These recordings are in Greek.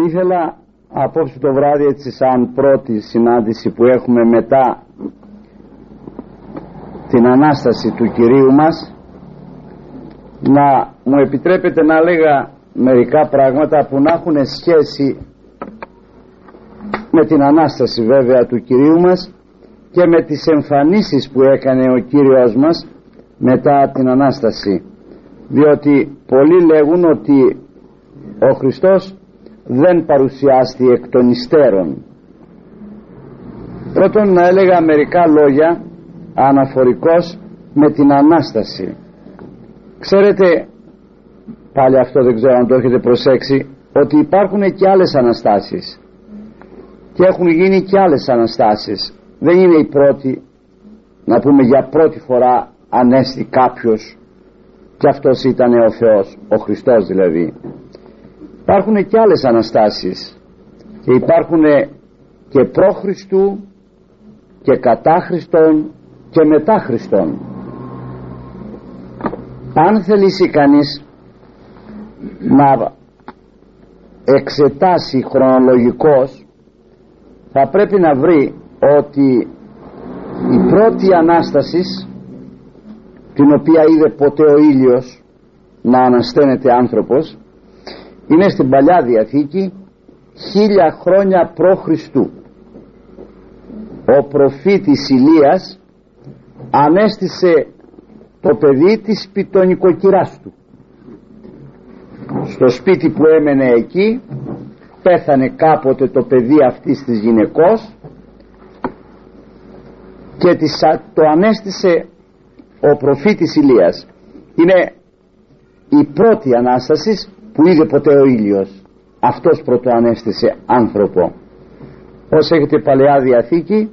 ήθελα απόψε το βράδυ έτσι σαν πρώτη συνάντηση που έχουμε μετά την Ανάσταση του Κυρίου μας να μου επιτρέπετε να λέγα μερικά πράγματα που να έχουν σχέση με την Ανάσταση βέβαια του Κυρίου μας και με τις εμφανίσεις που έκανε ο Κύριος μας μετά την Ανάσταση. Διότι πολλοί λέγουν ότι ο Χριστός δεν παρουσιάστη εκ των υστέρων. Πρώτον να έλεγα μερικά λόγια αναφορικός με την Ανάσταση. Ξέρετε πάλι αυτό δεν ξέρω αν το έχετε προσέξει ότι υπάρχουν και άλλες Αναστάσεις. Και έχουν γίνει και άλλες Αναστάσεις. Δεν είναι η πρώτη να πούμε για πρώτη φορά ανέστη κάποιος. Και αυτός ήταν ο Θεός ο Χριστός δηλαδή υπάρχουν και άλλες Αναστάσεις. Και υπάρχουν και προ Χριστού και κατά Χριστόν και μετά Χριστόν. Αν θελήσει κανείς να εξετάσει χρονολογικός θα πρέπει να βρει ότι η πρώτη Ανάσταση την οποία είδε ποτέ ο ήλιος να ανασταίνεται άνθρωπος είναι στην Παλιά Διαθήκη χίλια χρόνια προ Χριστού. Ο προφήτης Ηλίας ανέστησε το παιδί της πιτονικοκυράς του. Στο σπίτι που έμενε εκεί πέθανε κάποτε το παιδί αυτής της γυναικός και το ανέστησε ο προφήτης Ηλίας. Είναι η πρώτη Ανάστασης που είδε ποτέ ο ήλιος αυτός πρωτοανέστησε άνθρωπο. Όσοι έχετε παλαιά διαθήκη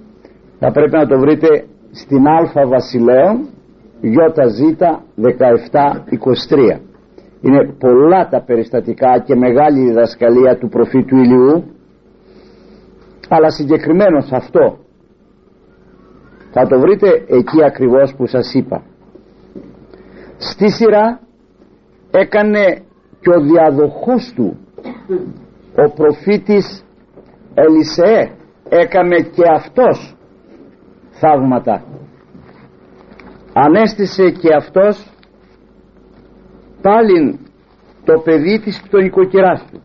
θα πρέπει να το βρείτε στην Α Βασιλέων ΙΖ 17-23 είναι πολλά τα περιστατικά και μεγάλη διδασκαλία του προφήτου Ηλιού αλλά συγκεκριμένος σε αυτό θα το βρείτε εκεί ακριβώς που σας είπα. Στη σειρά έκανε και ο διαδοχός του ο προφήτης Ελισεέ έκανε και αυτός θαύματα. Ανέστησε και αυτός πάλιν το παιδί της νοικοκυράς του.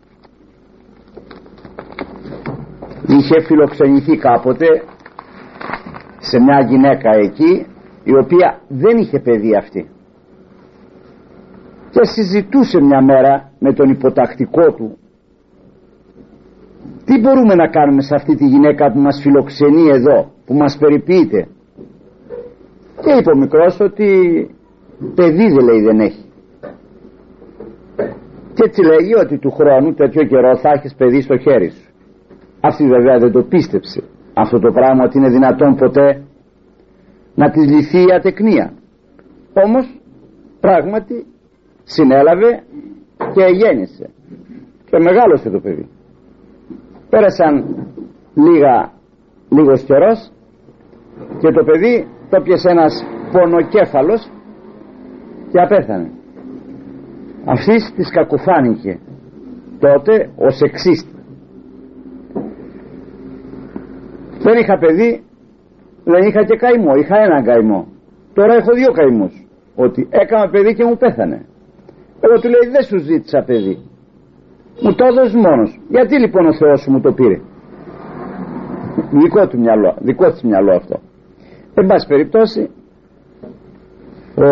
Είχε φιλοξενηθεί κάποτε σε μια γυναίκα εκεί η οποία δεν είχε παιδί αυτή και συζητούσε μια μέρα με τον υποτακτικό του. Τι μπορούμε να κάνουμε σε αυτή τη γυναίκα που μας φιλοξενεί εδώ που μας περιποιείται; Και είπε ο μικρός ότι παιδί δεν λέει δεν έχει. Και έτσι λέγει ότι του χρόνου τέτοιο καιρό θα έχεις παιδί στο χέρι σου. Αυτή βέβαια δεν το πίστεψε. Αυτό το πράγμα ότι είναι δυνατόν ποτέ να της λυθεί η ατεκνία. Όμως πράγματι συνέλαβε και γέννησε. Και μεγάλωσε το παιδί. Πέρασαν λίγα λίγος καιρός και το παιδί το πιασε ένας πονοκέφαλος και απέθανε. Αυτής της κακοφάνηκε τότε ως εξής. Δεν είχα παιδί δεν είχα και καημό είχα έναν καημό. Τώρα έχω δύο καημούς. Ότι έκανα παιδί και μου πέθανε εγώ του λέει δεν σου ζήτησα παιδί. Μου το έδωσες μόνος. Γιατί λοιπόν ο Θεός σου μου το πήρε; Δικό του μυαλό δικό του μυαλό αυτό. Εν πάση περιπτώσει ο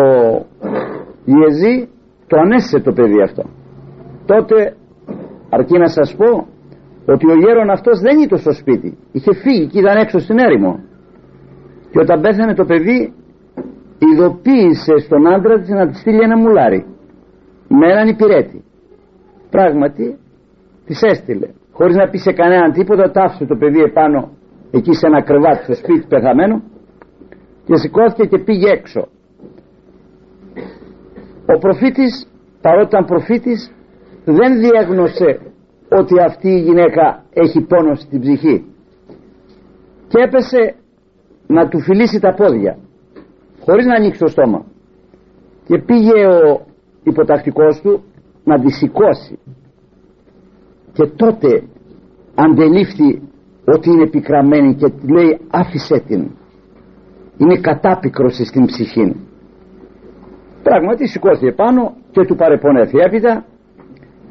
Ιεζή το ανέστησε το παιδί αυτό. Τότε αρκεί να σας πω ότι ο γέρον αυτός δεν ήταν στο σπίτι. Είχε φύγει και ήταν έξω στην έρημο. Και όταν πέθανε το παιδί ειδοποίησε στον άντρα της να της στείλει ένα μουλάρι με έναν υπηρέτη. Πράγματι της έστειλε. Χωρίς να πει σε κανέναν τίποτα τάφησε το παιδί επάνω εκεί σε ένα κρεβάτι στο σπίτι πεθαμένο και σηκώθηκε και πήγε έξω. Ο προφήτης παρότι ήταν προφήτης δεν διέγνωσε ότι αυτή η γυναίκα έχει πόνο στην ψυχή. Και έπεσε να του φιλήσει τα πόδια χωρίς να ανοίξει το στόμα. Και πήγε ο υποτακτικός του να τη σηκώσει. Και τότε αντελήφθη ότι είναι πικραμένη και λέει άφησέ την είναι κατάπικρος στην ψυχή πράγματι σηκώθηκε πάνω και του παρεπονέθη. Έπειτα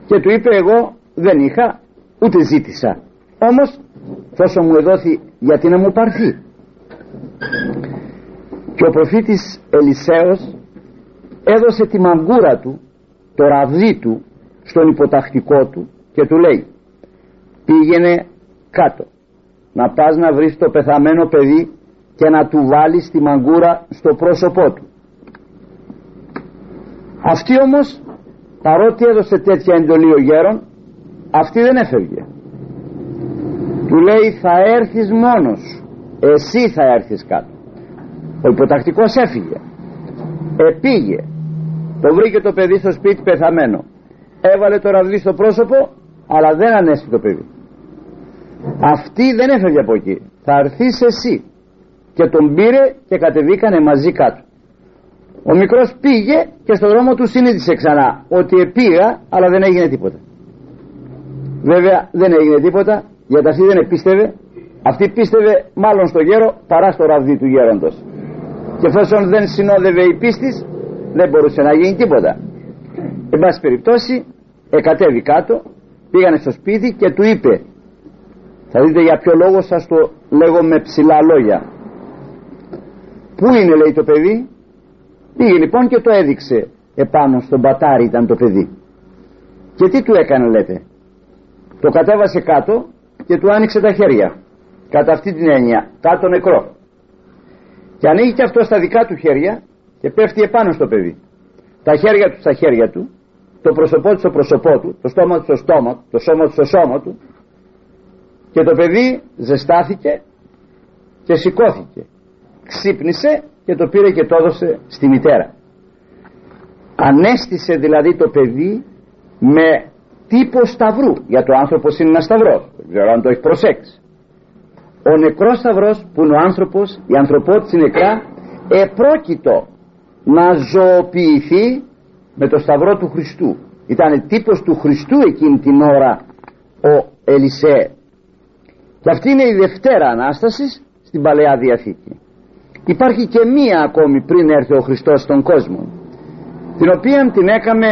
και του είπε εγώ δεν είχα ούτε ζήτησα. Όμως τόσο μου εδόθη γιατί να μου πάρθει και ο προφήτης Ελισέος έδωσε τη μαγκούρα του το ραβδί του στον υποτακτικό του και του λέει πήγαινε κάτω. Να πας να βρεις το πεθαμένο παιδί και να του βάλεις τη μαγκούρα στο πρόσωπό του αυτή όμως παρότι έδωσε τέτοια εντολή ο γέρον αυτή δεν έφευγε. Του λέει θα έρθεις μόνος. Εσύ θα έρθεις κάτω ο υποτακτικός έφυγε. Επήγε το βρήκε το παιδί στο σπίτι πεθαμένο. Έβαλε το ραβδί στο πρόσωπο αλλά δεν ανέστη το παιδί. Αυτή δεν έφευγε από εκεί. Θα έρθεις εσύ. Και τον πήρε και κατεβήκανε μαζί κάτω. Ο μικρός πήγε και στον δρόμο του συνείδησε ξανά ότι επήγα αλλά δεν έγινε τίποτα. Βέβαια δεν έγινε τίποτα γιατί αυτή δεν επίστευε. Αυτή πίστευε μάλλον στο γέρο παρά στο ραβδί του γέροντος. Και εφόσον δεν συνόδευε η πίστη δεν μπορούσε να γίνει τίποτα. Εν πάση περιπτώσει εκατέβη κάτω πήγανε στο σπίτι και του είπε θα δείτε για ποιο λόγο σας το λέγω με ψηλά λόγια πού είναι λέει το παιδί; Πήγε λοιπόν και το έδειξε επάνω στον πατάρι ήταν το παιδί και τι του έκανε λέτε; Το κατέβασε κάτω και του άνοιξε τα χέρια. Κατά αυτή την έννοια κάτω νεκρό και ανοίγει και αυτό στα δικά του χέρια και πέφτει επάνω στο παιδί. Τα χέρια του στα χέρια του το πρόσωπό του στο πρόσωπό του το στόμα του στο στόμα του το σώμα του στο σώμα του. Και το παιδί ζεστάθηκε και σηκώθηκε. Ξύπνησε και το πήρε και το έδωσε στη μητέρα. Ανέστησε δηλαδή το παιδί με τύπο σταυρού. Για το άνθρωπο είναι ένα σταυρό. Δεν ξέρω αν το έχει προσέξει. Ο νεκρός σταυρός που είναι ο άνθρωπος η ανθρωπότητα νεκρά επρόκειτο να ζωοποιηθεί με το σταυρό του Χριστού. Ήταν τύπος του Χριστού εκείνη την ώρα ο Ελισέ. Και αυτή είναι η Δευτέρα Ανάστασης στην Παλαιά Διαθήκη. Υπάρχει και μία ακόμη πριν έρθει ο Χριστός στον κόσμο την οποία την έκαμε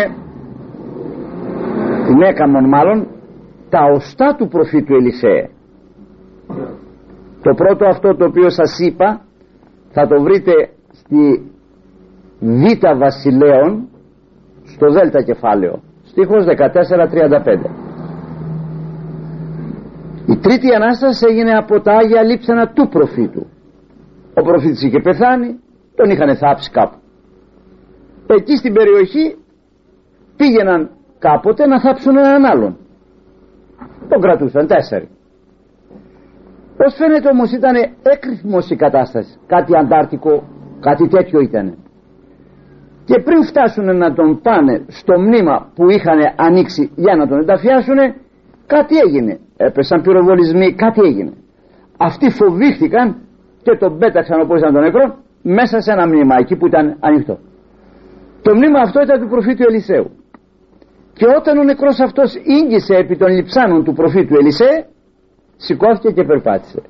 την έκαμον μάλλον τα οστά του προφήτου Ελισέ. Το πρώτο αυτό το οποίο σας είπα θα το βρείτε στη Β Βασιλέων στο Δέλτα κεφάλαιο στίχος 14-35 η τρίτη Ανάσταση έγινε από τα Άγια Λείψανα του προφήτου. Ο προφήτης είχε πεθάνει τον είχαν θάψει κάπου. Εκεί στην περιοχή πήγαιναν κάποτε να θάψουν έναν άλλον. Τον κρατούσαν τέσσερι. Ως φαίνεται όμως ήταν έκρηθμος η κατάσταση; Κάτι αντάρτικο κάτι τέτοιο ήταν και πριν φτάσουν να τον πάνε στο μνήμα που είχαν ανοίξει για να τον ενταφιάσουν κάτι έγινε. Έπεσαν πυροβολισμοί κάτι έγινε. Αυτοί φοβήθηκαν και τον πέταξαν όπως ήταν τον νεκρό μέσα σε ένα μνήμα εκεί που ήταν ανοιχτό. Το μνήμα αυτό ήταν του προφήτου Ελισέου και όταν ο νεκρός αυτός ίγγισε επί των λιψάνων του προφήτου Ελισέ σηκώθηκε και περπάτησε.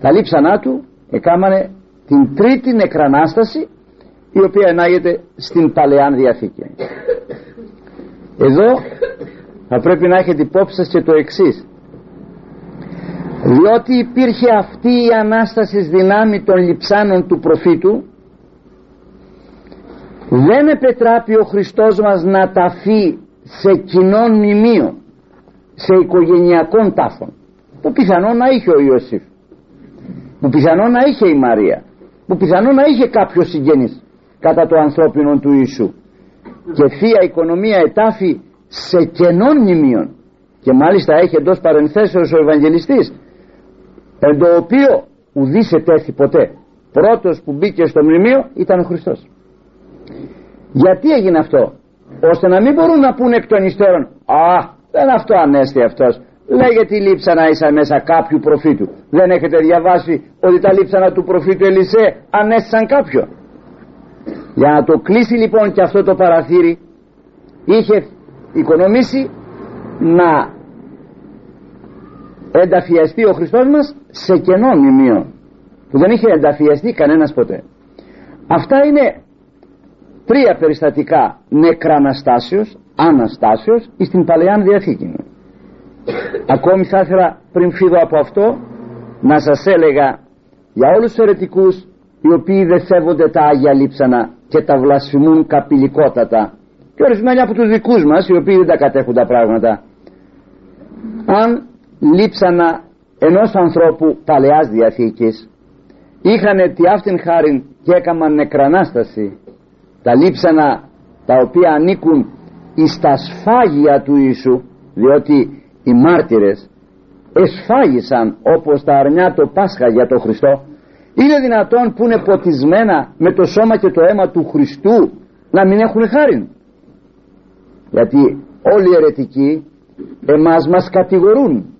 Τα λείψανά του εκάμανε την τρίτη νεκρανάσταση η οποία ενάγεται στην Παλαιά Διαθήκη. Εδώ θα πρέπει να έχετε υπόψη σας και το εξής. Διότι υπήρχε αυτή η Ανάσταση δυνάμεις των λειψάνων του προφήτου δεν επετράπει ο Χριστός μας να ταφεί σε κοινών μνημείο σε οικογενειακών τάφων που πιθανό να είχε ο Ιωσήφ που πιθανό να είχε η Μαρία που πιθανό να είχε κάποιος συγγενής κατά το ανθρώπινο του Ιησού. Και θεία οικονομία ετάφη σε κενών μνημείων. Και μάλιστα έχει εντός παρενθέσεως ο Ευαγγελιστής εν το οποίο ουδής ετέθη ποτέ. Πρώτος που μπήκε στο μνημείο ήταν ο Χριστός. Γιατί έγινε αυτό; Ώστε να μην μπορούν να πούνε εκ των υστέρων α δεν αυτό ανέστη αυτός. Λέγε τη λείψανα ίσα μέσα κάποιου προφήτου. Δεν έχετε διαβάσει ότι τα λείψανα του προφήτου Ελισέ ανέστησαν κάποιον για να το κλείσει λοιπόν και αυτό το παραθύρι είχε οικονομήσει να ενταφιαστεί ο Χριστός μας σε κενό μνημείο που δεν είχε ενταφιαστεί κανένας ποτέ. Αυτά είναι τρία περιστατικά νεκραναστάσεως αναστάσεως στην Παλαιάν Διαθήκη. Ακόμη θα ήθελα πριν φύγω από αυτό να σας έλεγα για όλους τους αιρετικούς οι οποίοι δεν σέβονται τα Άγια Λείψανα και τα βλασφημούν καπηλικότατα. Και ορισμένοι από τους δικούς μας οι οποίοι δεν τα κατέχουν τα πράγματα. Αν λείψανα ενός ανθρώπου παλαιάς διαθήκης είχαν τη αυτήν χάριν και έκαναν νεκρανάσταση τα λείψανα τα οποία ανήκουν εις τα σφάγια του Ιησού διότι οι μάρτυρες εσφάγισαν όπως τα αρνιά το Πάσχα για τον Χριστό είναι δυνατόν που είναι ποτισμένα με το σώμα και το αίμα του Χριστού να μην έχουν χάρη γιατί όλοι οι αιρετικοί εμάς μας κατηγορούν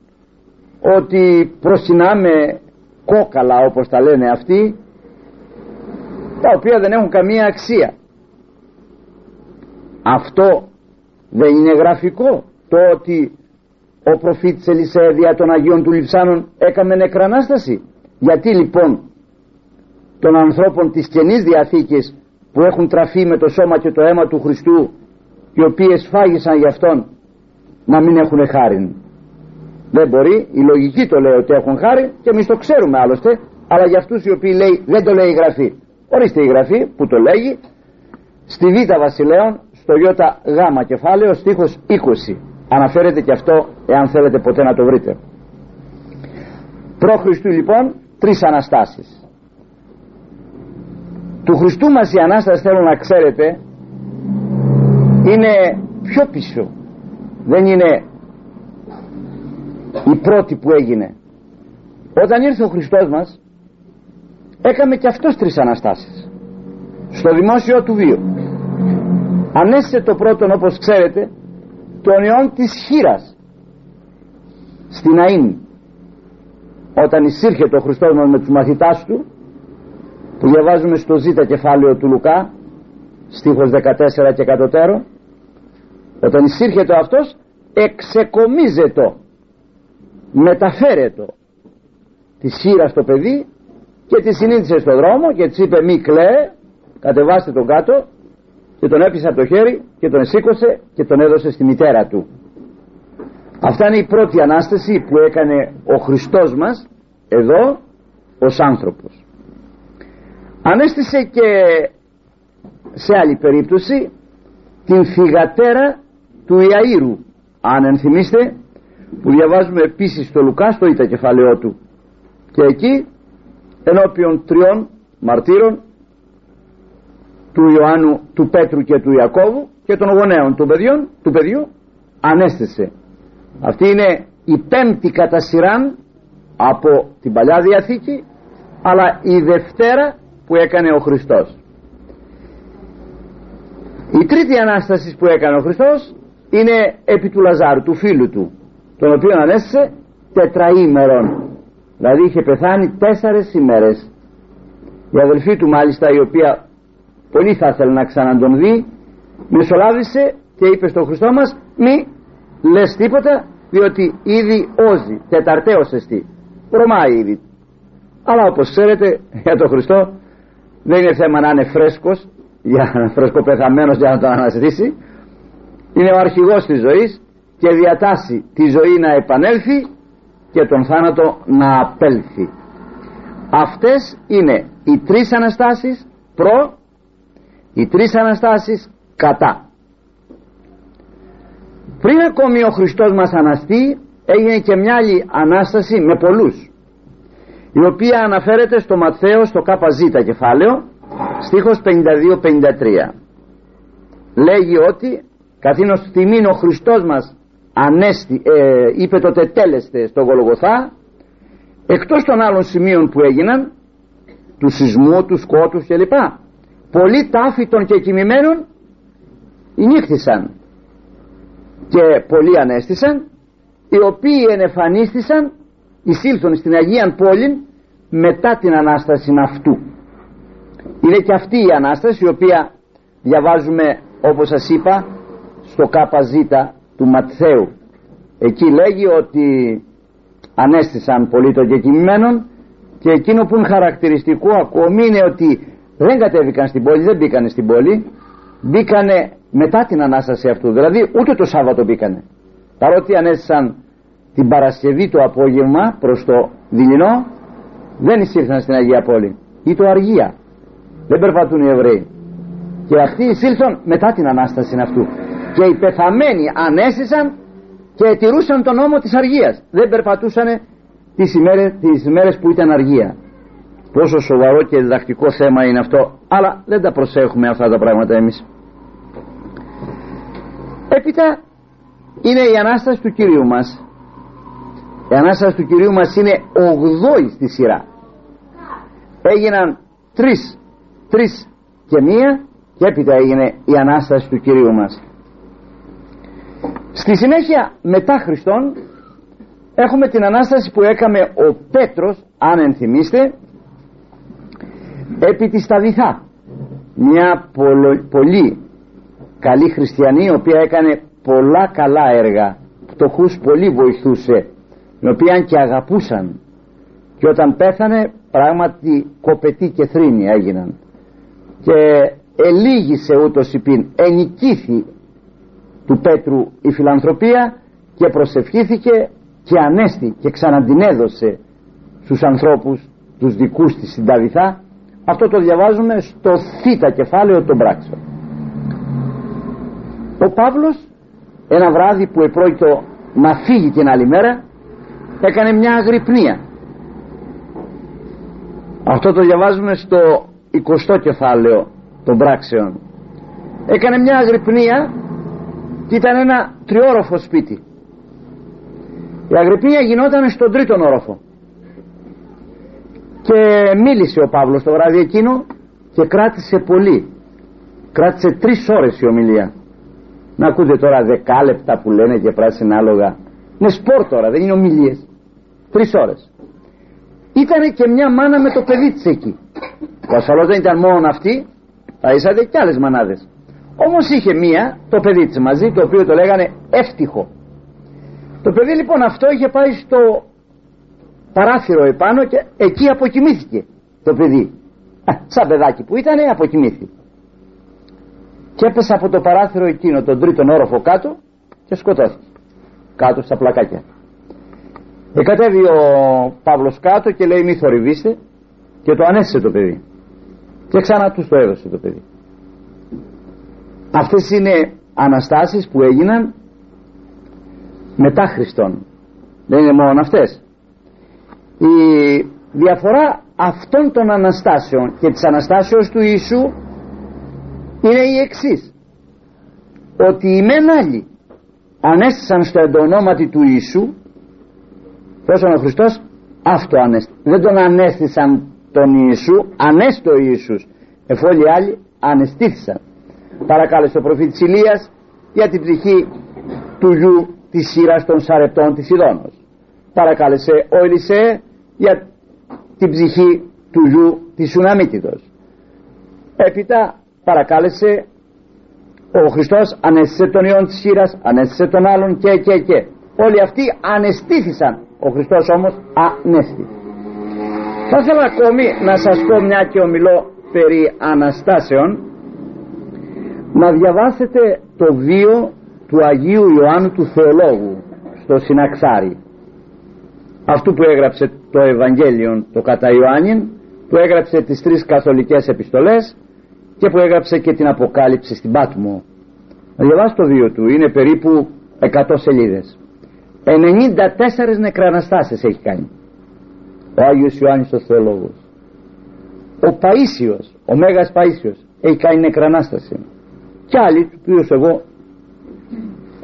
ότι προσυνάμε κόκαλα όπως τα λένε αυτοί τα οποία δεν έχουν καμία αξία. Αυτό δεν είναι γραφικό. Το ότι ο προφήτης Ελισέα δια των Αγίων του Λιψάνων έκαμε νεκρανάσταση. Γιατί λοιπόν των ανθρώπων της Καινής Διαθήκης που έχουν τραφεί με το σώμα και το αίμα του Χριστού οι οποίοι σφάγισαν γι' αυτόν να μην έχουν χάρη. Δεν μπορεί, η λογική το λέει ότι έχουν χάρη και εμείς το ξέρουμε άλλωστε αλλά για αυτούς οι οποίοι λέει δεν το λέει η Γραφή. Ορίστε η Γραφή που το λέγει στη Β Βασιλέων στο Ι Γ κεφάλαιο στίχος 20 αναφέρεται και αυτό εάν θέλετε ποτέ να το βρείτε. Προ Χριστού λοιπόν τρεις Αναστάσεις του Χριστού μας η Ανάσταση θέλω να ξέρετε είναι πιο πίσω. Δεν είναι η πρώτη που έγινε. Όταν ήρθε ο Χριστός μας έκαμε και αυτός τρεις Αναστάσεις. Στο δημόσιο του βίου ανέστησε το πρώτον όπως ξέρετε τον ιόν της χείρας στην Αΐν. Όταν εισήρχε ο Χριστός μας με τους μαθητάς του που διαβάζουμε στο ζήτα κεφάλαιο του Λουκά στίχος 14 και κατωτέρω όταν εισήρχεται αυτός εξεκομίζεται μεταφέρετο τη σύρα στο παιδί και τη συνήθισε στο δρόμο και της είπε μη κλαίε κατεβάστε τον κάτω και τον έπεισε από το χέρι και τον σήκωσε και τον έδωσε στη μητέρα του αυτά είναι η πρώτη Ανάσταση που έκανε ο Χριστός μας εδώ ως άνθρωπος ανέστησε και σε άλλη περίπτωση την φυγατέρα του Ιαΐρου. Αν ενθυμίστε που διαβάζουμε επίσης στο Λουκά στο ήττα κεφαλαιό του. Και εκεί ενώπιον τριών μαρτύρων του Ιωάννου, του Πέτρου και του Ιακώβου και των γονέων του, παιδιών, του παιδιού ανέστησε. Αυτή είναι η πέμπτη κατά σειράν από την Παλιά Διαθήκη αλλά η Δευτέρα που έκανε ο Χριστός. Η τρίτη Ανάσταση που έκανε ο Χριστός είναι επί του Λαζάρου, του φίλου του τον οποίο ανέστησε τετραήμερον. Δηλαδή είχε πεθάνει τέσσερες ημέρες. Η αδελφή του μάλιστα η οποία πολύ θα ήθελε να ξανά τον δει μεσολάβησε και είπε στον Χριστό μας μη λες τίποτα διότι ήδη όζει τεταρτέως εστί. Προμάει ήδη αλλά όπως ξέρετε για τον Χριστό δεν είναι θέμα να είναι φρέσκος για φρεσκοπεθαμένος για να τον αναζητήσει. Είναι ο αρχηγός της ζωής και διατάσσει τη ζωή να επανέλθει και τον θάνατο να απέλθει. Αυτές είναι οι τρεις Αναστάσεις προ οι τρεις Αναστάσεις κατά. Πριν ακόμη ο Χριστός μας αναστεί έγινε και μια άλλη Ανάσταση με πολλούς η οποία αναφέρεται στο Ματθαίο στο ΚΖ κεφάλαιο στίχος 52-53 λέγει ότι καθήνως τιμήν ο Χριστός μας ανέστη, ε, είπε το τετέλεστε στο Γολογοθά εκτός των άλλων σημείων που έγιναν του σεισμού, του σκότους κλπ. Πολλοί τάφοι των και κοιμημένων νύχθησαν και πολλοί ανέστησαν οι οποίοι ενεφανίστησαν εισήλθον στην Αγία Πόλη μετά την Ανάσταση αυτού. Είναι και αυτή η Ανάσταση η οποία διαβάζουμε όπως σας είπα στο ΚΖ του Ματθαίου. Εκεί λέγει ότι ανέστησαν πολύ των κεκοιμημένων και εκείνο που είναι χαρακτηριστικό ακόμη είναι ότι δεν κατέβηκαν στην πόλη, δεν μπήκανε στην πόλη. Μπήκανε μετά την Ανάσταση αυτού. Δηλαδή ούτε το Σάββατο μπήκανε. Παρότι ανέστησαν την Παρασκευή το απόγευμα προς το δειλινό δεν εισήλθαν στην Αγία Πόλη. Ή το Αργία. Δεν περπατούν οι Εβραίοι. Και αυτοί εισήλθαν μετά την Ανάσταση αυτού. Και οι πεθαμένοι ανέστησαν και τηρούσαν τον νόμο της Αργίας. Δεν περπατούσαν τις ημέρες, τις ημέρες που ήταν Αργία. Πόσο σοβαρό και διδακτικό θέμα είναι αυτό. Αλλά δεν τα προσέχουμε αυτά τα πράγματα εμείς. Έπειτα είναι η Ανάσταση του Κυρίου μας η Ανάσταση του Κυρίου μας είναι 8η στη σειρά. Έγιναν τρεις τρεις και μία και έπειτα έγινε η Ανάσταση του Κυρίου μας. Στη συνέχεια μετά Χριστόν έχουμε την Ανάσταση που έκαμε ο Πέτρος αν ενθυμίστε επί της Σταδιθά μια πολύ καλή χριστιανή η οποία έκανε πολλά καλά έργα φτωχούς πολύ βοηθούσε οι οποίοι και αγαπούσαν και όταν πέθανε πράγματι κοπετή και θρύνη έγιναν. Και ελίγησε ούτως υπήν ενικήθη του Πέτρου η φιλανθρωπία και προσευχήθηκε και ανέστη και ξαναντινέδωσε στους ανθρώπους τους δικούς της στην Ταβιθά. Αυτό το διαβάζουμε στο θήτα κεφάλαιο των πράξεων. Ο Παύλος ένα βράδυ που επρόκειτο να φύγει την άλλη μέρα έκανε μια αγρυπνία. Αυτό το διαβάζουμε στο 20 κεφάλαιο των πράξεων. Έκανε μια αγρυπνία και ήταν ένα τριόροφο σπίτι. Η αγρυπνία γινόταν στον τρίτον όροφο. Και μίλησε ο Παύλος το βράδυ εκείνο και κράτησε πολύ. Κράτησε τρεις ώρες η ομιλία. Να ακούτε τώρα δεκάλεπτα που λένε και πράσινα άλογα είναι σπορ τώρα δεν είναι ομιλίες. Τρεις ώρες. Ήταν και μια μάνα με το παιδί της εκεί. Που ασφαλώς δεν ήταν μόνο αυτή θα είσατε και άλλες μανάδες. Όμως είχε μία το παιδί της μαζί το οποίο το λέγανε εύτυχο το παιδί λοιπόν αυτό είχε πάει στο παράθυρο επάνω και εκεί αποκοιμήθηκε το παιδί. Σαν παιδάκι που ήταν αποκοιμήθηκε. Και έπεσε από το παράθυρο εκείνο τον τρίτον όροφο κάτω και σκοτώθηκε κάτω στα πλακάκια. Εκατέβει ο Παύλος κάτω και λέει μη θορυβήστε και το ανέστησε το παιδί. Και ξανά τους το έδωσε το παιδί. Αυτές είναι αναστάσεις που έγιναν μετά Χριστόν. Δεν είναι μόνο αυτές. Η διαφορά αυτών των αναστάσεων και της αναστάσεως του Ιησού είναι η εξής. Ότι οι μεν άλλοι ανέστησαν στο εντονόματι του Ιησού. Πόσο ο Χριστός; Αυτό ανέστη δεν τον ανέστησαν τον Ιησού ανέστο ο Ιησούς. Εφόλοι άλλοι ανεστήθησαν. Παρακάλεσε ο προφήτης Ηλίας για την ψυχή του γιου της σειράς των σαρεπτών της Ιδώνος παρακάλεσε ο Ελισέ για την ψυχή του γιου της Σουναμίτιδος έπειτα παρακάλεσε ο Χριστός ανέστησε τον ιόν της σειράς ανέστησε τον άλλον και και και. Όλοι αυτοί ανεστήθησαν. Ο Χριστός όμως ανέστη θα ήθελα ακόμη να σας πω μια και ομιλώ περί Αναστάσεων. Να διαβάσετε το βίο του Αγίου Ιωάννου του Θεολόγου στο Συναξάρι. Αυτού που έγραψε το Ευαγγέλιο το κατά Ιωάννην που έγραψε τις τρεις καθολικές επιστολές και που έγραψε και την Αποκάλυψη στην Πάτμο να διαβάσει το βίο του είναι περίπου 100 σελίδες. 94 νεκραναστάσεις έχει κάνει. Ο Άγιος Ιωάννης ο Θεολόγος. Ο Παΐσιος ο Μέγας Παΐσιος έχει κάνει νεκρανάσταση και άλλοι τους οποίους εγώ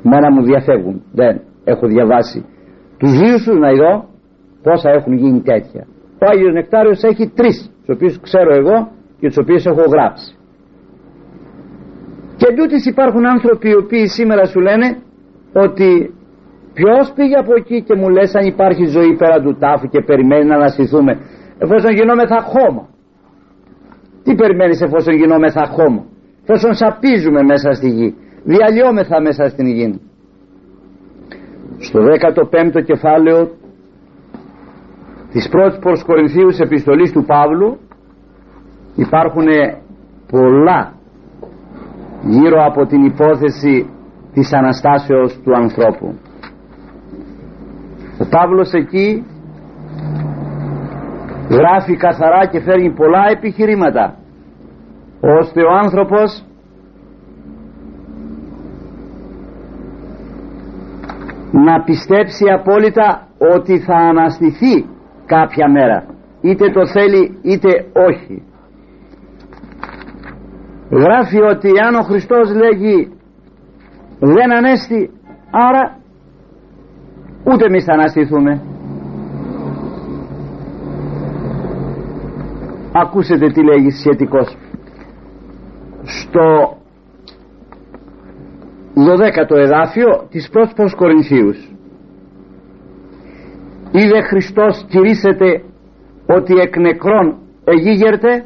μένα μου διαφεύγουν δεν έχω διαβάσει. Τους βίους τους να δω πόσα έχουν γίνει τέτοια. Ο Άγιος Νεκτάριος έχει τρεις τους οποίους ξέρω εγώ και τους οποίους έχω γράψει. και τούτης υπάρχουν άνθρωποι οι οποίοι σήμερα σου λένε ότι Ποιος πήγε από εκεί και μου λες αν υπάρχει ζωή πέρα του τάφου και περιμένει να αναστηθούμε εφόσον γινόμεθα χώμα. Τι περιμένεις εφόσον γινόμεθα χώμα. Εφόσον σαπίζουμε μέσα στη γη. Διαλυόμεθα μέσα στην γη. Στο 15ο κεφάλαιο της πρώτης προς Κορινθίους επιστολής του Παύλου υπάρχουν πολλά γύρω από την υπόθεση της Αναστάσεως του ανθρώπου. Ο Παύλος εκεί γράφει καθαρά και φέρνει πολλά επιχειρήματα ώστε ο άνθρωπος να πιστέψει απόλυτα ότι θα αναστηθεί κάποια μέρα είτε το θέλει είτε όχι γράφει ότι αν ο Χριστός λέγει δεν ανέστη άρα ούτε εμείς θα αναστηθούμε. Ακούσετε τι λέγει σχετικός. Στο 12ο εδάφιο της πρώτης προς Κορινθίους. Είδε Χριστός κηρύσσεται ότι εκ νεκρών εγίγερτε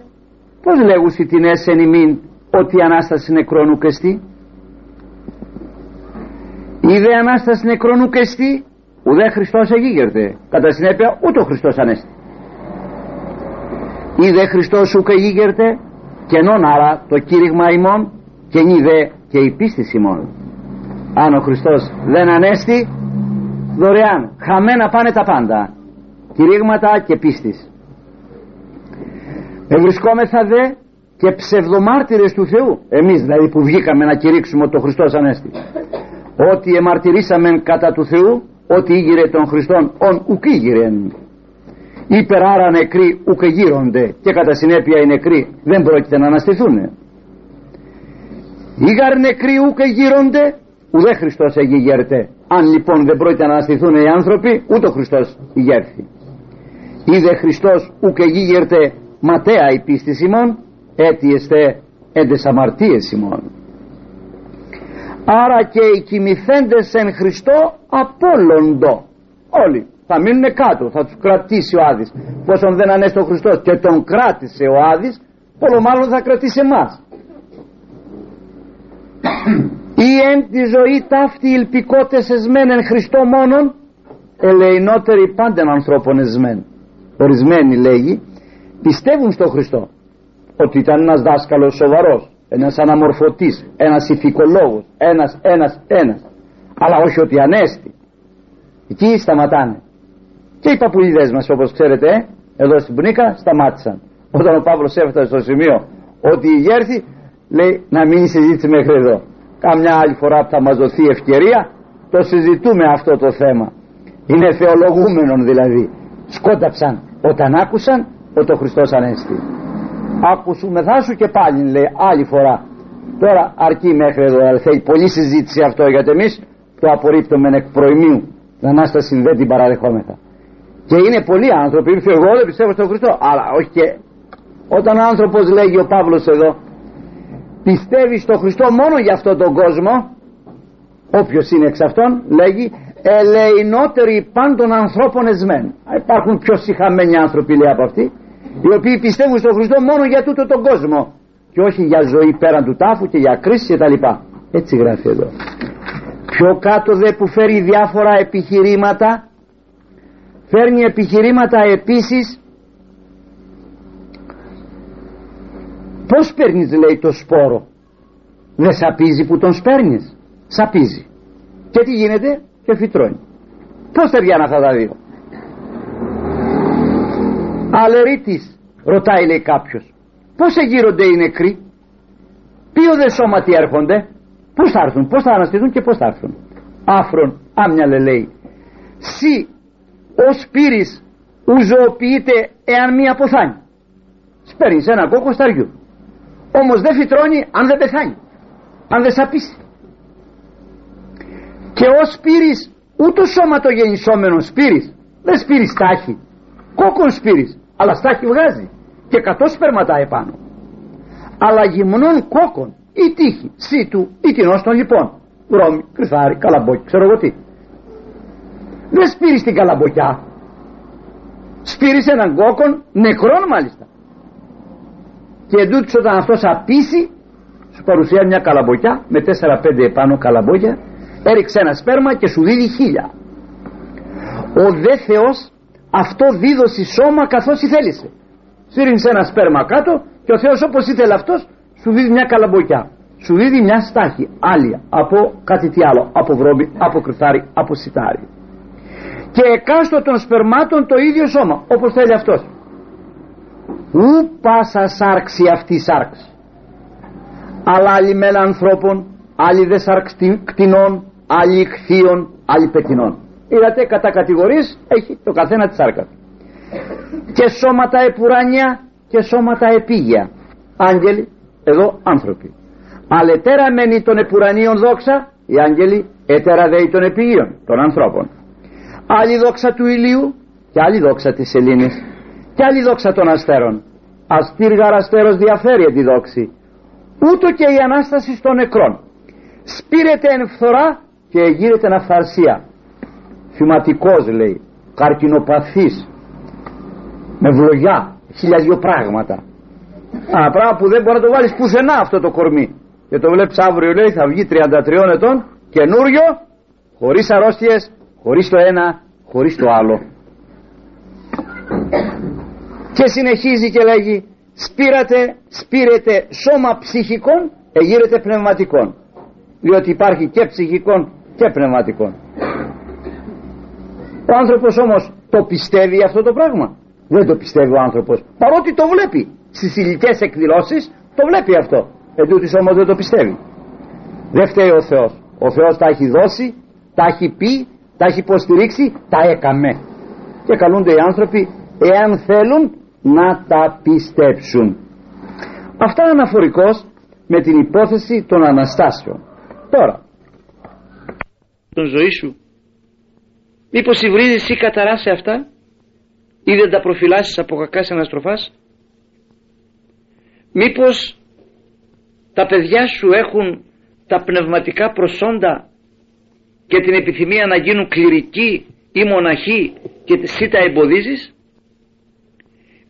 πως λέγουσι την έσεν ημίν ότι η Ανάσταση νεκρών ουκεστή είδε Ανάσταση νεκρών ουκεστή ουδέ Χριστός εγίγερτε κατά συνέπεια ούτε ο Χριστός Ανέστη. Είδε Χριστός ουκ εγίγερτε κενόν άρα το κήρυγμα ημών και νίδε και η πίστη ημών. Αν ο Χριστός δεν ανέστη δωρεάν χαμένα πάνε τα πάντα κηρύγματα και πίστης. Ευρισκόμεθα δε και ψευδομάρτυρες του Θεού. Εμείς δηλαδή που βγήκαμε να κηρύξουμε ότι ο Χριστός Ανέστη ότι εμαρτυρήσαμε κατά του Θεού ότι ήγηρε τον Χριστόν ον ουκ ήγηρεν. Υπερ άρα νεκροί ουκ γύρονται και κατά συνέπεια οι νεκροί δεν πρόκειται να αναστηθούν ήγαρ νεκροί ουκ γύρονται ουδέ Χριστός εγιγέρτε αν λοιπόν δεν πρόκειται να αναστηθούν οι άνθρωποι ούτε ο Χριστός ηγέρθη. Είδε Χριστός ουκ εγίγερτε ματέα η πίστη ημών έτιεστε έντες αμαρτίες ημών άρα και οι κοιμηθέντες εν Χριστώ απόλοντο. Όλοι. Θα μείνουν κάτω θα τους κρατήσει ο Άδης. Πόσον δεν ανέστη ο Χριστός και τον κράτησε ο Άδης πολλο μάλλον θα κρατήσει εμάς. Ή εν τη ζωή ταύτη ηλπικότες εσμέν εν Χριστώ μόνον ελεηνότεροι πάντων ανθρώπων εσμέν. Ορισμένοι λέγει πιστεύουν στο Χριστό ότι ήταν ένας δάσκαλος σοβαρός ένας αναμορφωτής ένας ηθικολόγος ένας, ένας, ένας. Αλλά όχι ότι ανέστη. Εκεί σταματάνε. Και οι παππουλίδες μας όπως ξέρετε ε, εδώ στην Πουνίκα σταμάτησαν. Όταν ο Παύλος έφτασε στο σημείο ότι γέρθη λέει να μην συζήτηση μέχρι εδώ κάμια άλλη φορά που θα μας δοθεί ευκαιρία το συζητούμε αυτό το θέμα. Είναι θεολογούμενον δηλαδή. Σκόταψαν. Όταν άκουσαν ότι ο Χριστός Ανέστη άκουσουμε σου και πάλι λέει άλλη φορά. Τώρα αρκεί μέχρι εδώ θέλει πολλή συζήτηση αυτό γιατί εμείς το απορρίπτουμε εκ προημίου. Την Ανάσταση δεν την παραδεχόμεθα. Και είναι πολλοί άνθρωποι εγώ δεν πιστεύω στον Χριστό αλλά όχι και όταν ο άνθρωπος λέγει ο Παύλος εδώ πιστεύεις στο Χριστό μόνο για αυτόν τον κόσμο; Όποιος είναι εξ αυτών λέγει ελεηνότεροι πάντων ανθρώπων εσμέν υπάρχουν πιο συχαμένοι άνθρωποι λέει από αυτοί οι οποίοι πιστεύουν στον Χριστό μόνο για τούτο τον κόσμο. Και όχι για ζωή πέραν του τάφου και για κρίση και τα λοιπά. Έτσι γράφει εδώ. Πιο κάτω δε που φέρει διάφορα επιχειρήματα φέρνει επιχειρήματα επίσης. Πως παίρνεις λέει το σπόρο; Δεν σαπίζει που τον σπέρνεις. Σαπίζει. Και τι γίνεται; Και φυτρώνει. Πως ταιριάνε αυτά τα δύο; Αλερίτης ρωτάει λέει κάποιος. Πως εγείρονται οι νεκροί; Ποιο δε σώματι έρχονται; Πως θα έρθουν, πως θα αναστηθούν και πως θα έρθουν; Άφρον άμυαλε λέει. Σι ο σπύρης ουζοποιείται εάν μία αποθάνει. Σπέρνεις ένα κόκκο σταριού. Όμως δεν φυτρώνει αν δεν πεθάνει αν δεν σαπίσει. Και ο σπύρης ούτε σώματο γεννησόμενο σπύρης δεν σπύρης στάχει κόκκον σπύρης αλλά στάχει βγάζει και κατώ σπερματά επάνω. Αλλά γυμνών κόκκον ή τύχη σίτου ή κοινός των λοιπόν βρώμη, κρυθάρι, καλαμπόκι, ξέρω εγώ τι. Δεν σπήρει την καλαμποκιά. Σπήρεις έναν κόκκον νεκρόν μάλιστα. Και εντούτοις όταν αυτός απίσει σου παρουσιάζει μια καλαμποκιά με 4-5 επάνω καλαμπόκια έριξε ένα σπέρμα και σου δίνει χίλια. Ο δε Θεός αυτό δίδωσε σώμα καθώς η θέλησε σύρινσε ένα σπέρμα κάτω και ο Θεός όπως ήθελε αυτός σου δίδει μια καλαμποκιά σου δίδει μια στάχη άλλη από κάτι τι άλλο από βρώμη, από κρυθάρι, από σιτάρι. Και εκάστο των σπερμάτων το ίδιο σώμα όπως θέλει αυτός. Ου πάσα σάρξη αυτή σάρξη αλλά άλλη μέλα ανθρώπων άλλη δε σάρξ κτηνών άλλη ηχθείων άλλη πετινών είδατε κατά κατηγορίες έχει το καθένα τη σάρκα και σώματα επουράνια και σώματα επίγεια. Άγγελοι εδώ άνθρωποι. Αλετέρα μένει των επουρανίων δόξα οι άγγελοι έτερα δέει των επίγειων των ανθρώπων. Άλλη δόξα του ηλίου και άλλη δόξα της σελήνης και άλλη δόξα των αστέρων. Αστήργα αστέρος διαφέρει τη δόξη. Ούτω και η Ανάσταση των νεκρών σπήρεται εν φθορά και γύρεται αυθαρσία θυματικός λέει. Καρκινοπαθής. Με βλογιά. Χίλια δυο πράγματα. Α, πράγμα που δεν μπορεί να το βάλεις πουθενά αυτό το κορμί. Και το βλέπεις αύριο λέει θα βγει 33 ετών καινούριο χωρίς αρρώστιες χωρίς το ένα χωρίς το άλλο. Και συνεχίζει και λέγει σπήρατε, σπήρετε σώμα ψυχικών εγείρεται πνευματικών διότι υπάρχει και ψυχικών και πνευματικών ο άνθρωπος όμως το πιστεύει αυτό το πράγμα; Δεν το πιστεύει ο άνθρωπος. Παρότι το βλέπει στις υλικές εκδηλώσεις το βλέπει αυτό. Εν τούτης όμως δεν το πιστεύει. Δεν φταίει ο Θεός. Ο Θεός τα έχει δώσει τα έχει πει τα έχει υποστηρίξει τα έκαμε. Και καλούνται οι άνθρωποι εάν θέλουν να τα πιστέψουν. Αυτά αναφορικός με την υπόθεση των Αναστάσεων. Τώρα τον ζωή σου μήπως υβρίζεις ή καταράς σε αυτά; Ή δεν τα προφυλάσσεις από κακάς αναστροφάς; Μήπως τα παιδιά σου έχουν τα πνευματικά προσόντα και την επιθυμία να γίνουν κληρικοί ή μοναχοί και εσύ τα εμποδίζεις;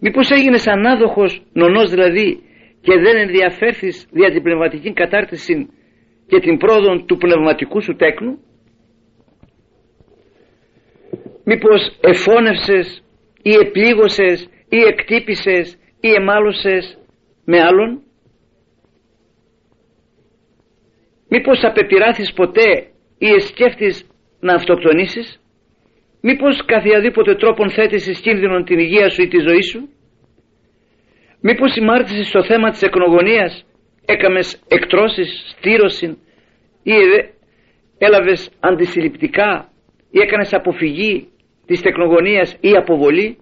Μήπως έγινες ανάδοχος νονός δηλαδή και δεν ενδιαφέρθεις δια την πνευματική κατάρτιση και την πρόοδο του πνευματικού σου τέκνου; Μήπως εφώνευσες ή επλήγωσες ή εκτύπησες ή εμάλωσες με άλλον; Μήπως απεπειράθεις ποτέ ή εσκέφτης να αυτοκτονήσεις; Μήπως καθιαδήποτε τρόπον θέτεις εις κίνδυνον την υγεία σου ή τη ζωή σου; Μήπως συμμάρτησες στο θέμα της εκνογονίας έκαμες εκτρώσεις, στήρωση ή έλαβες αντισυλληπτικά ή έκανες αποφυγή της τεκνογονίας ή αποβολή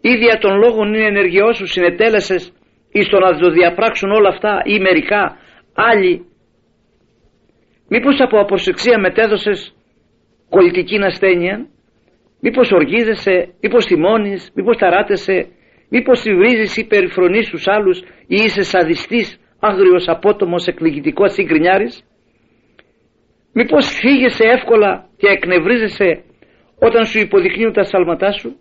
ή δια των λόγων είναι ενεργειό σου συνετέλεσες ή στο να το διαπράξουν όλα αυτά ή μερικά άλλοι μήπως από αποσεξία μετέδωσες κολλητική ασθένεια μήπως οργίζεσαι, μήπως θυμώνεις, μήπως ταράτεσαι μήπως υβρίζεις ή περιφρονείς τους άλλους ή είσαι σαδιστής, άγριος, απότομος, εκπληκτικός συγκρινιάρης μήπως φύγεσαι εύκολα και εκνευρίζεσαι όταν σου υποδεικνύουν τα σάλματά σου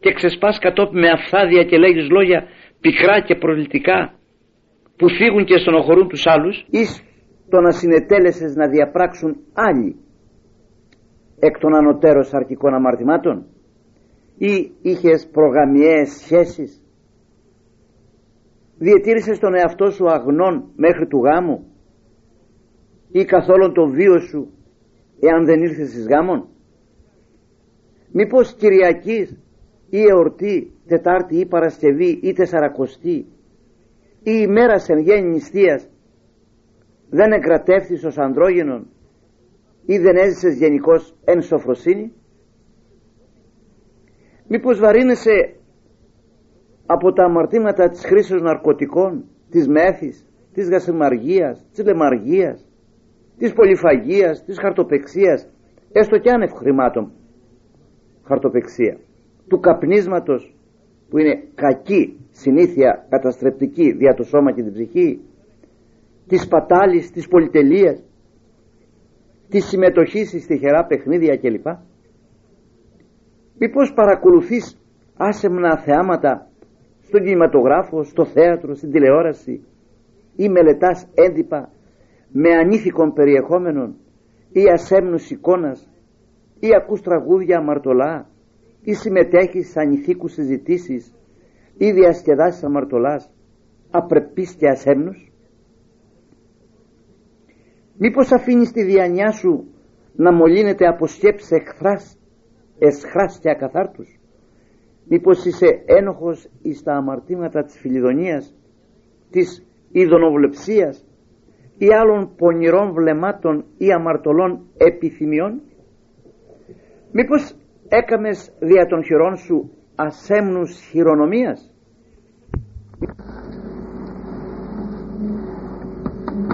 και ξεσπάς κατόπιν με αφθάδια και λέγεις λόγια πικρά και προλητικά που φύγουν και στενοχωρούν τους άλλους εις το να συνετέλεσες να διαπράξουν άλλοι εκ των ανωτέρων σαρκικών αμαρτημάτων ή είχες προγαμιαίες σχέσεις. Διετήρησες τον εαυτό σου αγνών μέχρι του γάμου ή καθόλου το βίο σου εάν δεν ήρθες εις γάμων μήπως Κυριακής ή εορτή Τετάρτη ή Παρασκευή ή Τεσσαρακοστή ή ημέρα εν γέννη νηστείας δεν εγκρατεύθεις ως ανδρόγενον ή δεν έζησες γενικώς εν σοφροσύνη; Μήπως βαρύνεσαι από τα αμαρτήματα της χρήσης ναρκωτικών της μέθης, της γασιμαργίας, της λεμαργίας της πολυφαγίας, της χαρτοπεξίας έστω και άνευ χρημάτων; Χαρτοπεξία του καπνίσματος που είναι κακή συνήθεια καταστρεπτική δια το σώμα και την ψυχή. Της πατάλης, της πολυτελείας. Της συμμετοχής στη τυχερά παιχνίδια κλπ. Μήπως παρακολουθείς άσεμνα θεάματα στον κινηματογράφο, στο θέατρο, στην τηλεόραση ή μελετάς έντυπα με ανήθικον περιεχόμενον ή ασέμνους εικόνας ή ακούς τραγούδια αμαρτωλά ή συμμετέχεις σε ανηθίκους συζητήσεις ή διασκεδάσεις αμαρτωλάς απρεπείς και ασέμνους μήπως αφήνεις τη διανιά σου να μολύνεται από σκέψεις εχθράς εσχράς και ακαθάρτους; Μήπως είσαι ένοχος εις τα αμαρτήματα της φιλιδονίας της ειδωνοβλεψίας ή άλλων πονηρών βλεμάτων ή αμαρτωλών επιθυμιών; Μήπως έκαμες δια των χειρών σου ασέμνους χειρονομίας;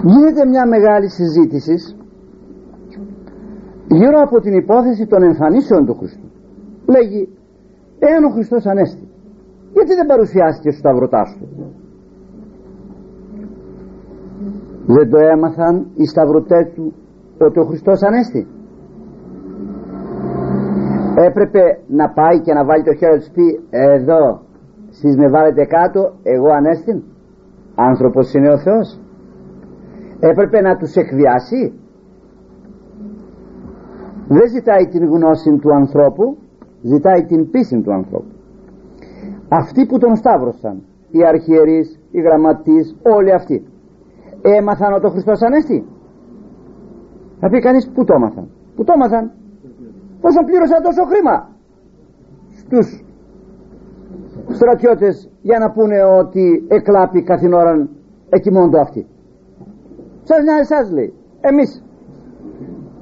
Γίνεται μια μεγάλη συζήτηση γύρω από την υπόθεση των εμφανίσεων του Χριστού. Λέγει εάν ο Χριστός Ανέστη γιατί δεν παρουσιάστηκε στους σταυρωτάς του δεν το έμαθαν οι σταυρωτές του ότι ο Χριστός Ανέστη έπρεπε να πάει και να βάλει το χέρι του πει εδώ εσείς με βάλετε κάτω εγώ Ανέστη άνθρωπος είναι ο Θεός. Έπρεπε να τους εκβιάσει. Δεν ζητάει την γνώση του ανθρώπου ζητάει την πίστη του ανθρώπου. Αυτοί που τον σταύρωσαν οι αρχιερείς, οι γραμματείς όλοι αυτοί έμαθαν ότι ο Χριστός Ανέστη. Θα πει κανείς που το έμαθαν που το έμαθαν πόσο πλήρωσαν τόσο χρήμα; Στους στρατιώτες για να πούνε ότι εκλάπει καθήν ώρα εκοιμώντο αυτοί σας νοιάζει εσάς λέει. Εμείς.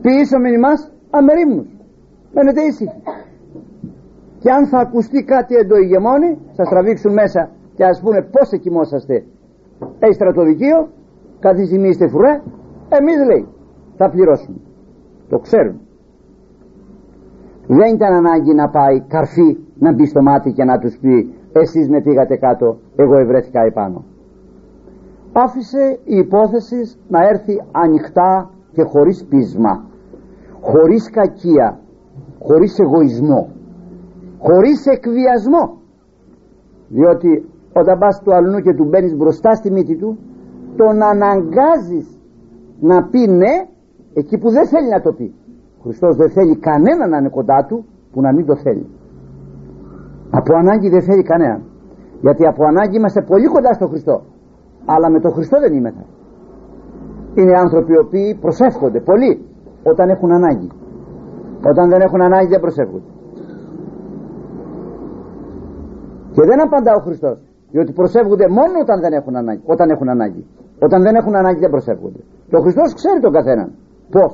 Ποιήσαμε εμάς αμερίμνους. Μένετε ήσυχοι. Και αν θα ακουστεί κάτι εντοηγεμόνι θα τραβήξουν μέσα και ας πούνε πως εκοιμόσαστε. Έχει στρατοδικείο καθίσει φουρέ εμείς λέει θα πληρώσουμε. Το ξέρουν δεν ήταν ανάγκη να πάει καρφί να μπει στο μάτι και να τους πει εσείς με πήγατε κάτω εγώ ευρέθηκα επάνω άφησε η υπόθεση να έρθει ανοιχτά και χωρίς πείσμα χωρίς κακία χωρίς εγωισμό χωρίς εκβιασμό. Διότι όταν πας του αλλού και του μπαίνεις μπροστά στη μύτη του τον αναγκάζεις να πει ναι εκεί που δεν θέλει να το πει. ο Χριστός δεν θέλει κανένα να είναι κοντά του που να μην το θέλει. Από ανάγκη δεν θέλει κανέναν. Γιατί από ανάγκη είμαστε πολύ κοντά στο Χριστό. Αλλά με τον Χριστό δεν είμαι είναι άνθρωποι οι οποίοι προσεύχονται πολύ όταν έχουν ανάγκη. Όταν δεν έχουν ανάγκη δεν προσεύχονται. Και δεν απαντά ο Χριστός διότι προσεύχονται μόνο όταν δεν έχουν ανάγκη όταν έχουν ανάγκη. Όταν δεν έχουν ανάγκη δεν προσεύχονται. Και ο Χριστός ξέρει τον καθέναν. Πως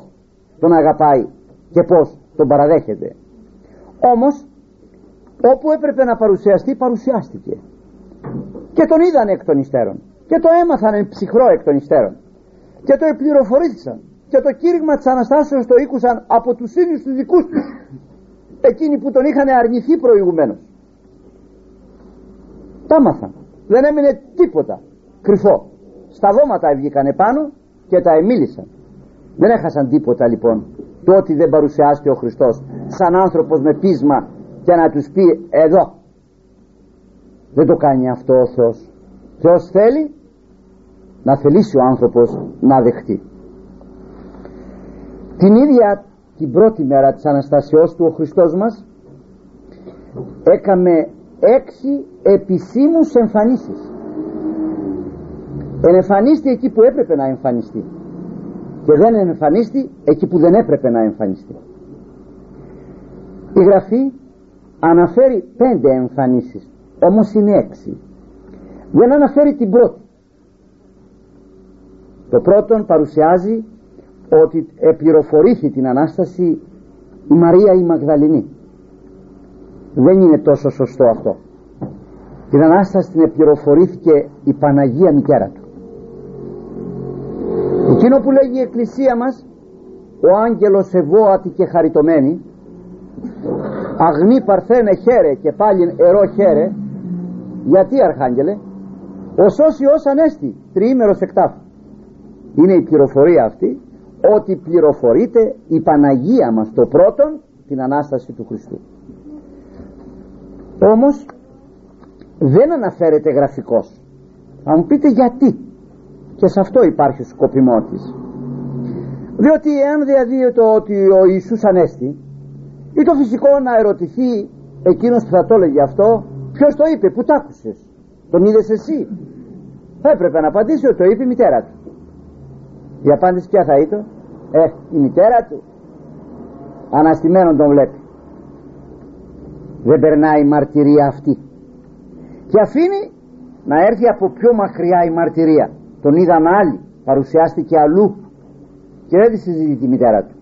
τον αγαπάει και πως τον παραδέχεται. Όμως όπου έπρεπε να παρουσιαστεί παρουσιάστηκε. Και τον είδαν εκ των υστέρων. Και το έμαθαν εν ψυχρό εκ των υστέρων. Και το επληροφορήθησαν. Και το κήρυγμα της Αναστάσεως το ήκουσαν από τους ίδιους τους δικούς τους. Εκείνοι που τον είχαν αρνηθεί προηγουμένως. Τα έμαθαν δεν έμεινε τίποτα. Κρυφό. Στα δώματα βγήκαν επάνω και τα εμίλησαν. Δεν έχασαν τίποτα λοιπόν το ότι δεν παρουσιάστηκε ο Χριστός σαν άνθρωπος με πείσμα και να τους πει εδώ δεν το κάνει αυτό ο Θεός. Θεός θέλει να θελήσει ο άνθρωπος να δεχτεί. Την ίδια την πρώτη μέρα της Αναστασιός του ο Χριστός μας έκαμε έξι επισήμους εμφανίσεις. Ενεμφανίστη εκεί που έπρεπε να εμφανιστεί και δεν εμφανίστη εκεί που δεν έπρεπε να εμφανιστεί. Η Γραφή αναφέρει πέντε εμφανίσεις όμως είναι έξι. Δεν αναφέρει την πρώτη. Το πρώτον παρουσιάζει ότι επληροφορήθη την Ανάσταση η Μαρία η Μαγδαληνή. Δεν είναι τόσο σωστό αυτό. Την Ανάσταση την επληροφορήθηκε η Παναγία μητέρα του εκείνο που λέγει η Εκκλησία μας ο άγγελος ευώατη και χαριτωμένη αγνή παρθένε χαίρε και πάλι ερώ χαίρε γιατί αρχάγγελε ο σώσιος ανέστη τριήμερος εκτάφου είναι η πληροφορία αυτή ότι πληροφορείται η Παναγία μας το πρώτον την Ανάσταση του Χριστού. Όμως δεν αναφέρεται γραφικός. Θα μου πείτε γιατί και σε αυτό υπάρχει σκοπιμό της διότι εάν διαδίδεται ότι ο Ιησούς Ανέστη ή το φυσικό να ερωτηθεί εκείνος που θα το έλεγε αυτό ποιος το είπε που τ' άκουσες τον είδες εσύ; Θα έπρεπε να απαντήσει ότι το είπε η μητέρα του. Η απάντηση ποια θα ήταν; Ε η μητέρα του αναστημένον τον βλέπει δεν περνάει η μαρτυρία αυτή. Και αφήνει να έρθει από πιο μακριά η μαρτυρία τον είδαν άλλοι. Παρουσιάστηκε αλλού. Και δεν τη συζητεί η μητέρα του.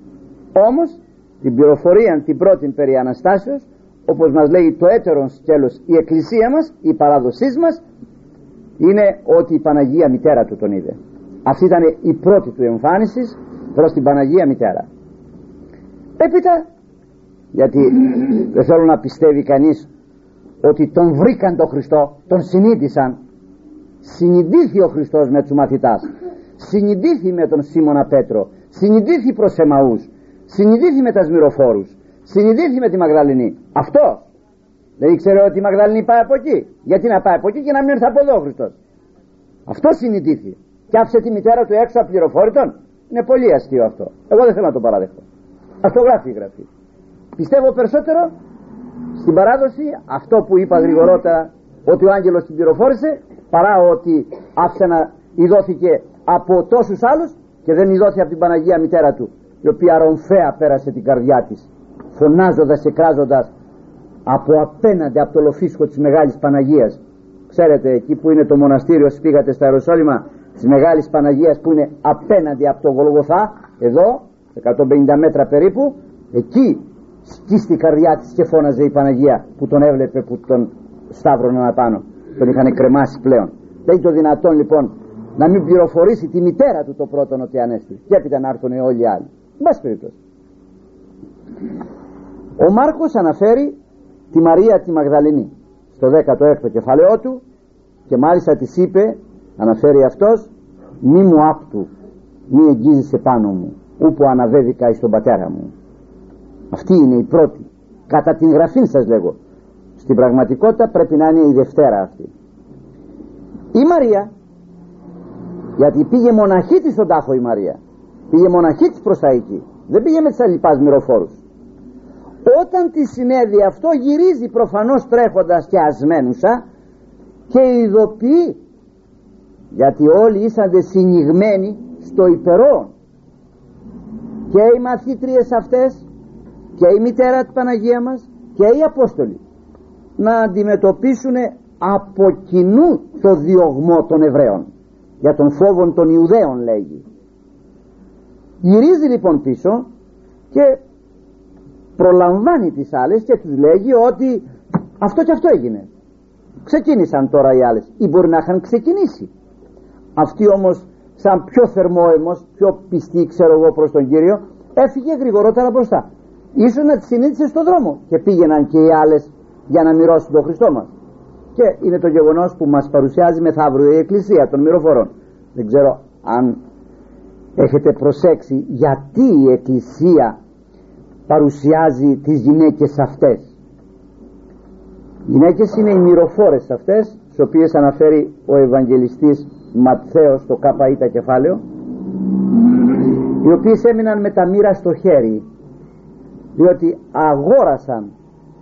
Όμως την πληροφορία την πρώτη περί Αναστάσεως όπως μας λέει το έτερον σκέλος η εκκλησία μας η παράδοσής μας είναι ότι η Παναγία μητέρα του τον είδε. Αυτή ήταν η πρώτη του εμφάνισης προς την Παναγία μητέρα. Έπειτα γιατί δεν θέλω να πιστεύει κανείς ότι τον βρήκαν τον Χριστό τον συνείδησαν συνειδήθη ο Χριστός με τους μαθητάς. Συνειδήθη με τον Σίμωνα Πέτρο. Συνειδήθη προς Εμαούς. Συνειδήθη με τα σμυροφόρους. Συνειδήθη με τη Μαγδαληνή. Αυτό. Δεν ήξερε ότι η Μαγδαληνή πάει από εκεί. Γιατί να πάει από εκεί και να μην έρθει από εδώ ο Χριστός. Αυτό συνειδήθη. Και άφησε τη μητέρα του έξω από πληροφόρητον. Είναι πολύ αστείο αυτό. Εγώ δεν θέλω να το παραδεχτώ. Αυτό γράφει η γραφή. Πιστεύω περισσότερο στην παράδοση αυτό που είπα γρηγορότερα ότι ο άγγελος την πληροφόρησε παρά ότι άφησε να ειδώθηκε από τόσους άλλους και δεν ειδώθηκε από την Παναγία μητέρα του η οποία ρομφαία πέρασε την καρδιά της φωνάζοντας και κράζοντας από απέναντι από το λοφίσκο της Μεγάλης Παναγίας. Ξέρετε εκεί που είναι το μοναστήριο όσοι πήγατε στα Ιεροσόλυμα της Μεγάλης Παναγίας που είναι απέναντι από το Γολγοθά εδώ 150 μέτρα περίπου εκεί σκίστη η καρδιά της και φώναζε η Παναγία που τον έβλεπε που τον σταύρωναν απάνω τον είχαν κρεμάσει πλέον. Δεν είναι το δυνατόν λοιπόν να μην πληροφορήσει τη μητέρα του το πρώτο ότι ανέστη. Και έπειτα να έρθουν όλοι οι άλλοι. Μπας περιπτώσει. Ο Μάρκος αναφέρει τη Μαρία τη Μαγδαληνή στο 16ο κεφαλαίο του και μάλιστα της είπε αναφέρει αυτός μη μου άπτου μη εγγίζεσαι πάνω μου ούπου αναβέβηκα εις τον πατέρα μου αυτή είναι η πρώτη. Κατά την γραφή σας λέγω στην πραγματικότητα πρέπει να είναι η Δευτέρα αυτή. Η Μαρία γιατί πήγε μοναχή της στον τάφο η Μαρία. Πήγε μοναχή της προς τα εκεί. Δεν πήγε με τις αλληπάς μυροφόρους. Όταν τη συνέβη αυτό γυρίζει προφανώς τρέχοντας και ασμένουσα και ειδοποιεί γιατί όλοι ήσαντε συνηγμένοι στο υπερόν και οι μαθήτριες αυτές και η μητέρα της Παναγία μας και οι Απόστολοι να αντιμετωπίσουν από κοινού το διωγμό των Εβραίων. Για τον φόβο των Ιουδαίων λέγει. Γυρίζει λοιπόν πίσω και προλαμβάνει τις άλλες και τους λέγει ότι αυτό και αυτό έγινε. Ξεκίνησαν τώρα οι άλλες. Ή μπορεί να είχαν ξεκινήσει. Αυτοί όμως σαν πιο θερμόαιμος πιο πιστοί ξέρω εγώ προς τον Κύριο έφυγε γρηγορότερα μπροστά. Ίσως να τις συνήθισε στον δρόμο και πήγαιναν και οι άλλες για να μοιρώσουν τον Χριστό μας. Και είναι το γεγονός που μας παρουσιάζει μεθαύριο η Εκκλησία των μυροφορών. Δεν ξέρω αν έχετε προσέξει γιατί η Εκκλησία παρουσιάζει τις γυναίκες αυτές. Οι γυναίκες είναι οι μυροφόρες αυτές τις οποίες αναφέρει ο Ευαγγελιστής Ματθαίος στο ΚΑΠΑΙΤΑ κεφάλαιο οι οποίες έμειναν με τα μοίρα στο χέρι διότι αγόρασαν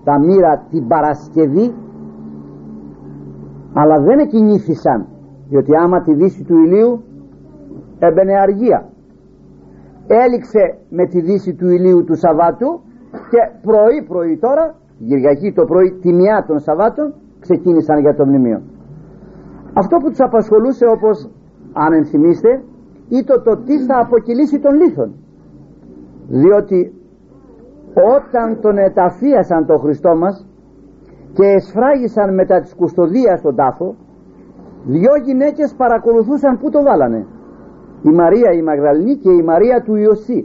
τα μοίρα την Παρασκευή αλλά δεν εκινήθησαν διότι άμα τη δύση του ηλίου έμπαινε αργία. Έληξε με τη δύση του ηλίου του Σαββάτου και πρωί πρωί τώρα Κυριακή το πρωί τιμιά των Σαββάτων ξεκίνησαν για το μνημείο. Αυτό που τους απασχολούσε όπως αν ενθυμίστε ήταν το τι θα αποκυλήσει τον λίθον διότι όταν τον εταφίασαν τον Χριστό μας και εσφράγισαν μετά της κουστοδίας τον τάφο δυο γυναίκες παρακολουθούσαν που το βάλανε. Η Μαρία η Μαγδαληνή και η Μαρία του Ιωσή.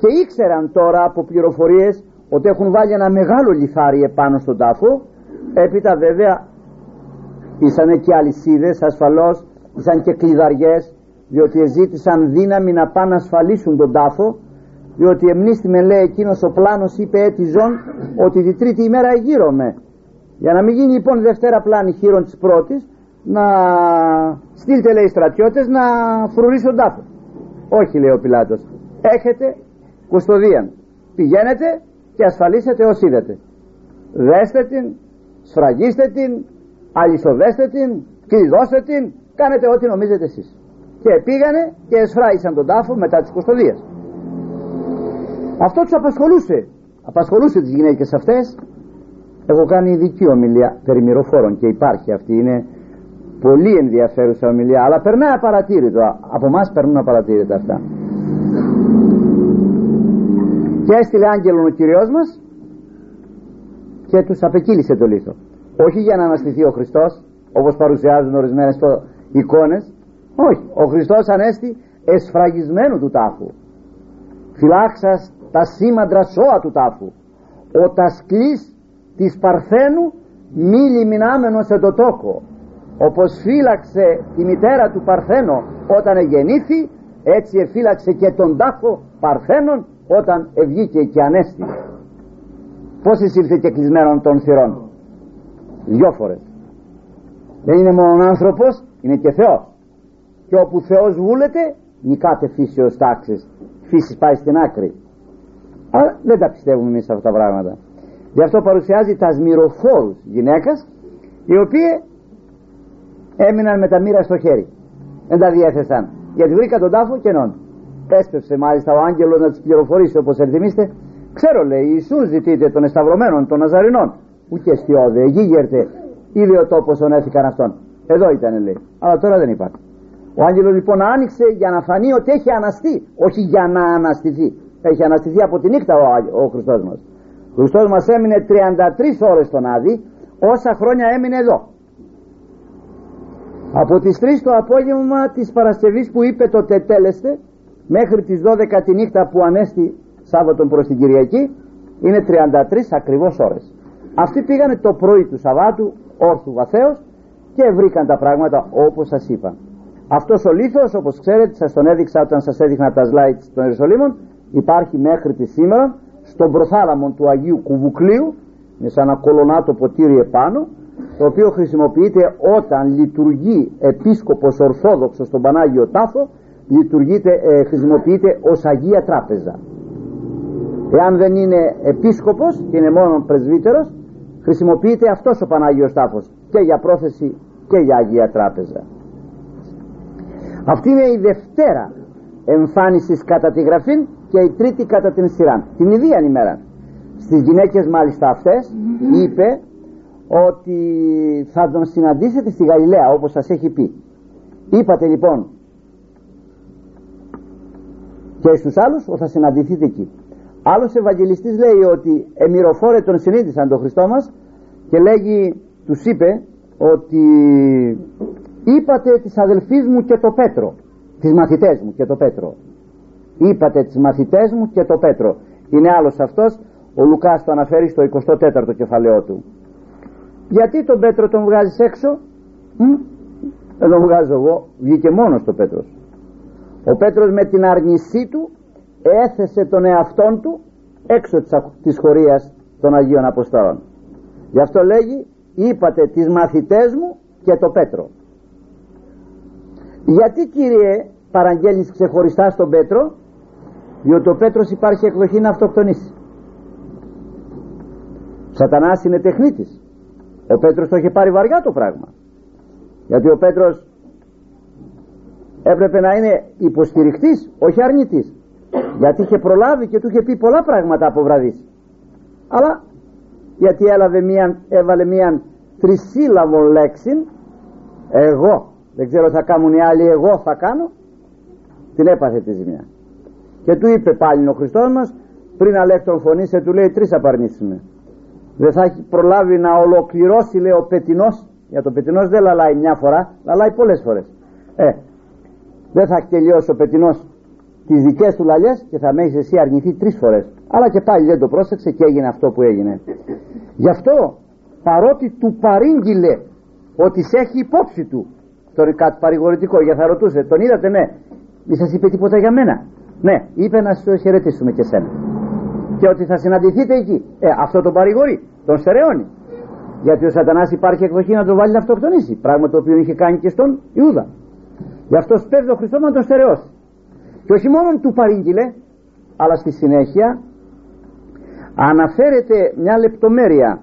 Και ήξεραν τώρα από πληροφορίες ότι έχουν βάλει ένα μεγάλο λιθάρι επάνω στον τάφο. Έπειτα βέβαια ήσαν και αλυσίδες ασφαλώς ήσαν και κλειδαριές διότι ζήτησαν δύναμη να πάνε να ασφαλίσουν τον τάφο διότι εμνίστη με λέει εκείνος ο πλάνος είπε έτιζον ότι τη τρίτη ημέρα εγείρομαι για να μην γίνει λοιπόν η Δευτέρα πλάνη χείρον της πρώτης να στείλτε λέει στρατιώτες να φρουρήσουν τάφο. Όχι λέει ο Πιλάτος. Έχετε κουστοδία πηγαίνετε και ασφαλίσετε όσοι είδετε δέστε την σφραγίστε την αλυσοδέστε την κλειδώστε την κάνετε ό,τι νομίζετε εσείς. Και πήγανε και εσφράγισαν τον τάφο μετά τις κουστοδίες αυτό τους απασχολούσε. Απασχολούσε τις γυναίκες αυτές. Έχω κάνει ειδική ομιλία περί μυροφόρων και υπάρχει αυτή είναι πολύ ενδιαφέρουσα ομιλία αλλά περνάει απαρατήρητο. Από εμά περνούν απαρατήρητα αυτά. Και έστειλε άγγελον ο Κυριός μας και τους απεκύλησε το λίθο. Όχι για να αναστηθεί ο Χριστός όπως παρουσιάζουν ορισμένες εικόνες. Όχι. Ο Χριστός ανέστη εσφραγισμένου του τάφου. Φυλάξας τα σήμαντρα σώα του τάφου. Ο τασκλής της Παρθένου μη λιμινάμενος σε το τόκο. Όπως φύλαξε η μητέρα του Παρθένο όταν εγεννήθη έτσι εφύλαξε και τον τάφο Παρθένων όταν ευγήκε και ανέστη πως ήρθε και κλεισμένον των θυρών. Δυο φορές. Δεν είναι μόνο άνθρωπος είναι και Θεός. Και όπου Θεός βούλεται νικάται φύσεως τάξης. Φύσης πάει στην άκρη αλλά δεν τα πιστεύουμε εμείς αυτά τα πράγματα. Γι' αυτό παρουσιάζει τα σμυροφόρους γυναίκας οι οποίοι έμειναν με τα μοίρα στο χέρι. Δεν τα διέθεσαν. Γιατί βρήκα τον τάφο και νόν έσπευσε μάλιστα ο άγγελος να τους πληροφορήσει όπως ενθυμίστε. Ξέρω λέει Ιησούς ζητείτε των εσταυρωμένων των Ναζαρινών ούτε στιώδε γίγερτε είδε ο τόπος ονέθηκαν αυτόν εδώ ήταν λέει. Αλλά τώρα δεν υπάρχει ο άγγελος λοιπόν άνοιξε για να φανεί ότι έχει αναστεί όχι για να αναστηθεί έχει αναστηθεί από τη νύχτα ο, ο Χριστός μας. Ο Χριστός μας έμεινε 33 ώρες στον Άδη όσα χρόνια έμεινε εδώ. Από τις 3 το απόγευμα της Παρασκευής που είπε το τετέλεστε μέχρι τις 12 τη νύχτα που ανέστη Σάββατον προς την Κυριακή είναι 33 ακριβώς ώρες. Αυτοί πήγανε το πρωί του Σαββάτου όρθου βαθέως και βρήκαν τα πράγματα όπως σας είπα. Αυτός ο λίθος όπως ξέρετε σας τον έδειξα όταν σας έδειχνα τα slides των Ιερουσαλήμων υπάρχει μέχρι τη σήμερα στον προθάλαμο του Αγίου Κουβουκλίου είναι σαν ένα κολονάτο ποτήρι επάνω το οποίο χρησιμοποιείται όταν λειτουργεί επίσκοπος ορθόδοξος στον Πανάγιο Τάφο λειτουργείται, ε, χρησιμοποιείται ως Αγία Τράπεζα. Εάν δεν είναι επίσκοπος και είναι μόνο πρεσβύτερος χρησιμοποιείται αυτός ο Πανάγιος Τάφος και για πρόθεση και για Αγία Τράπεζα. Αυτή είναι η Δευτέρα εμφάνισης κατά τη γραφή και η τρίτη κατά την σειρά. Την ίδια ημέρα. Στις γυναίκες μάλιστα αυτές είπε ότι θα τον συναντήσετε στη Γαλιλαία όπως σας έχει πει. Είπατε λοιπόν και στους άλλους ότι θα συναντηθείτε εκεί. Άλλος Ευαγγελιστής λέει ότι εμυροφόρε τον συνείδησαν τον Χριστό μας και λέγει τους είπε ότι είπατε της αδελφής μου και το Πέτρο τις μαθητές μου και το Πέτρο είπατε τις μαθητές μου και το Πέτρο. Είναι άλλος αυτός. Ο Λουκάς το αναφέρει στο 24ο κεφαλαίο του. Γιατί τον Πέτρο τον βγάζεις έξω; Δεν τον βγάζω εγώ. Βγήκε μόνος το Πέτρος. Ο Πέτρος με την αρνησή του έθεσε τον εαυτόν του έξω της χωρίας των Αγίων Αποστόλων. Γι' αυτό λέγει είπατε τις μαθητές μου και το Πέτρο γιατί Κύριε παραγγέλνεις ξεχωριστά στον Πέτρο; Διότι ο Πέτρος υπάρχει εκδοχή να αυτοκτονήσει. Σατανάς είναι τεχνίτης. Ο Πέτρος το είχε πάρει βαριά το πράγμα. Γιατί ο Πέτρος έπρεπε να είναι υποστηριχτής όχι αρνητής. Γιατί είχε προλάβει και του είχε πει πολλά πράγματα από βραδείς. Αλλά γιατί έλαβε μια, έβαλε μια τρισύλλαβο λέξη εγώ δεν ξέρω θα κάνουν οι άλλοι εγώ θα κάνω. Την έπαθε τη ζημιά και του είπε πάλι ο Χριστός μας πριν αλέκτον φωνήσε του λέει τρεις απαρνήσουμε δεν θα έχει προλάβει να ολοκληρώσει λέει ο πετινός για το πετινός δεν λαλάει μια φορά λαλάει πολλές φορές. Ε, δεν θα έχει τελειώσει ο πετινός τις δικές του λαλιές και θα με έχεις εσύ αρνηθεί τρεις φορές αλλά και πάλι δεν το πρόσεξε και έγινε αυτό που έγινε. Γι' αυτό παρότι του παρήγγειλε ότι σε έχει υπόψη του το κάτι παρηγορητικό για θα ρωτούσε τον είδατε ναι μη σας είπε τίποτα για μένα ναι είπε να σου χαιρετήσουμε και σένα. Και ότι θα συναντηθείτε εκεί. Ε, αυτό τον παρηγορεί τον στερεώνει. Γιατί ο σατανάς υπάρχει εκδοχή να τον βάλει να αυτοκτονήσει. Πράγμα το οποίο είχε κάνει και στον Ιούδα. Γι' αυτό σπέβδει ο Χριστός να τον στερεώσει. Και όχι μόνο του παρήγγειλε αλλά στη συνέχεια αναφέρεται μια λεπτομέρεια.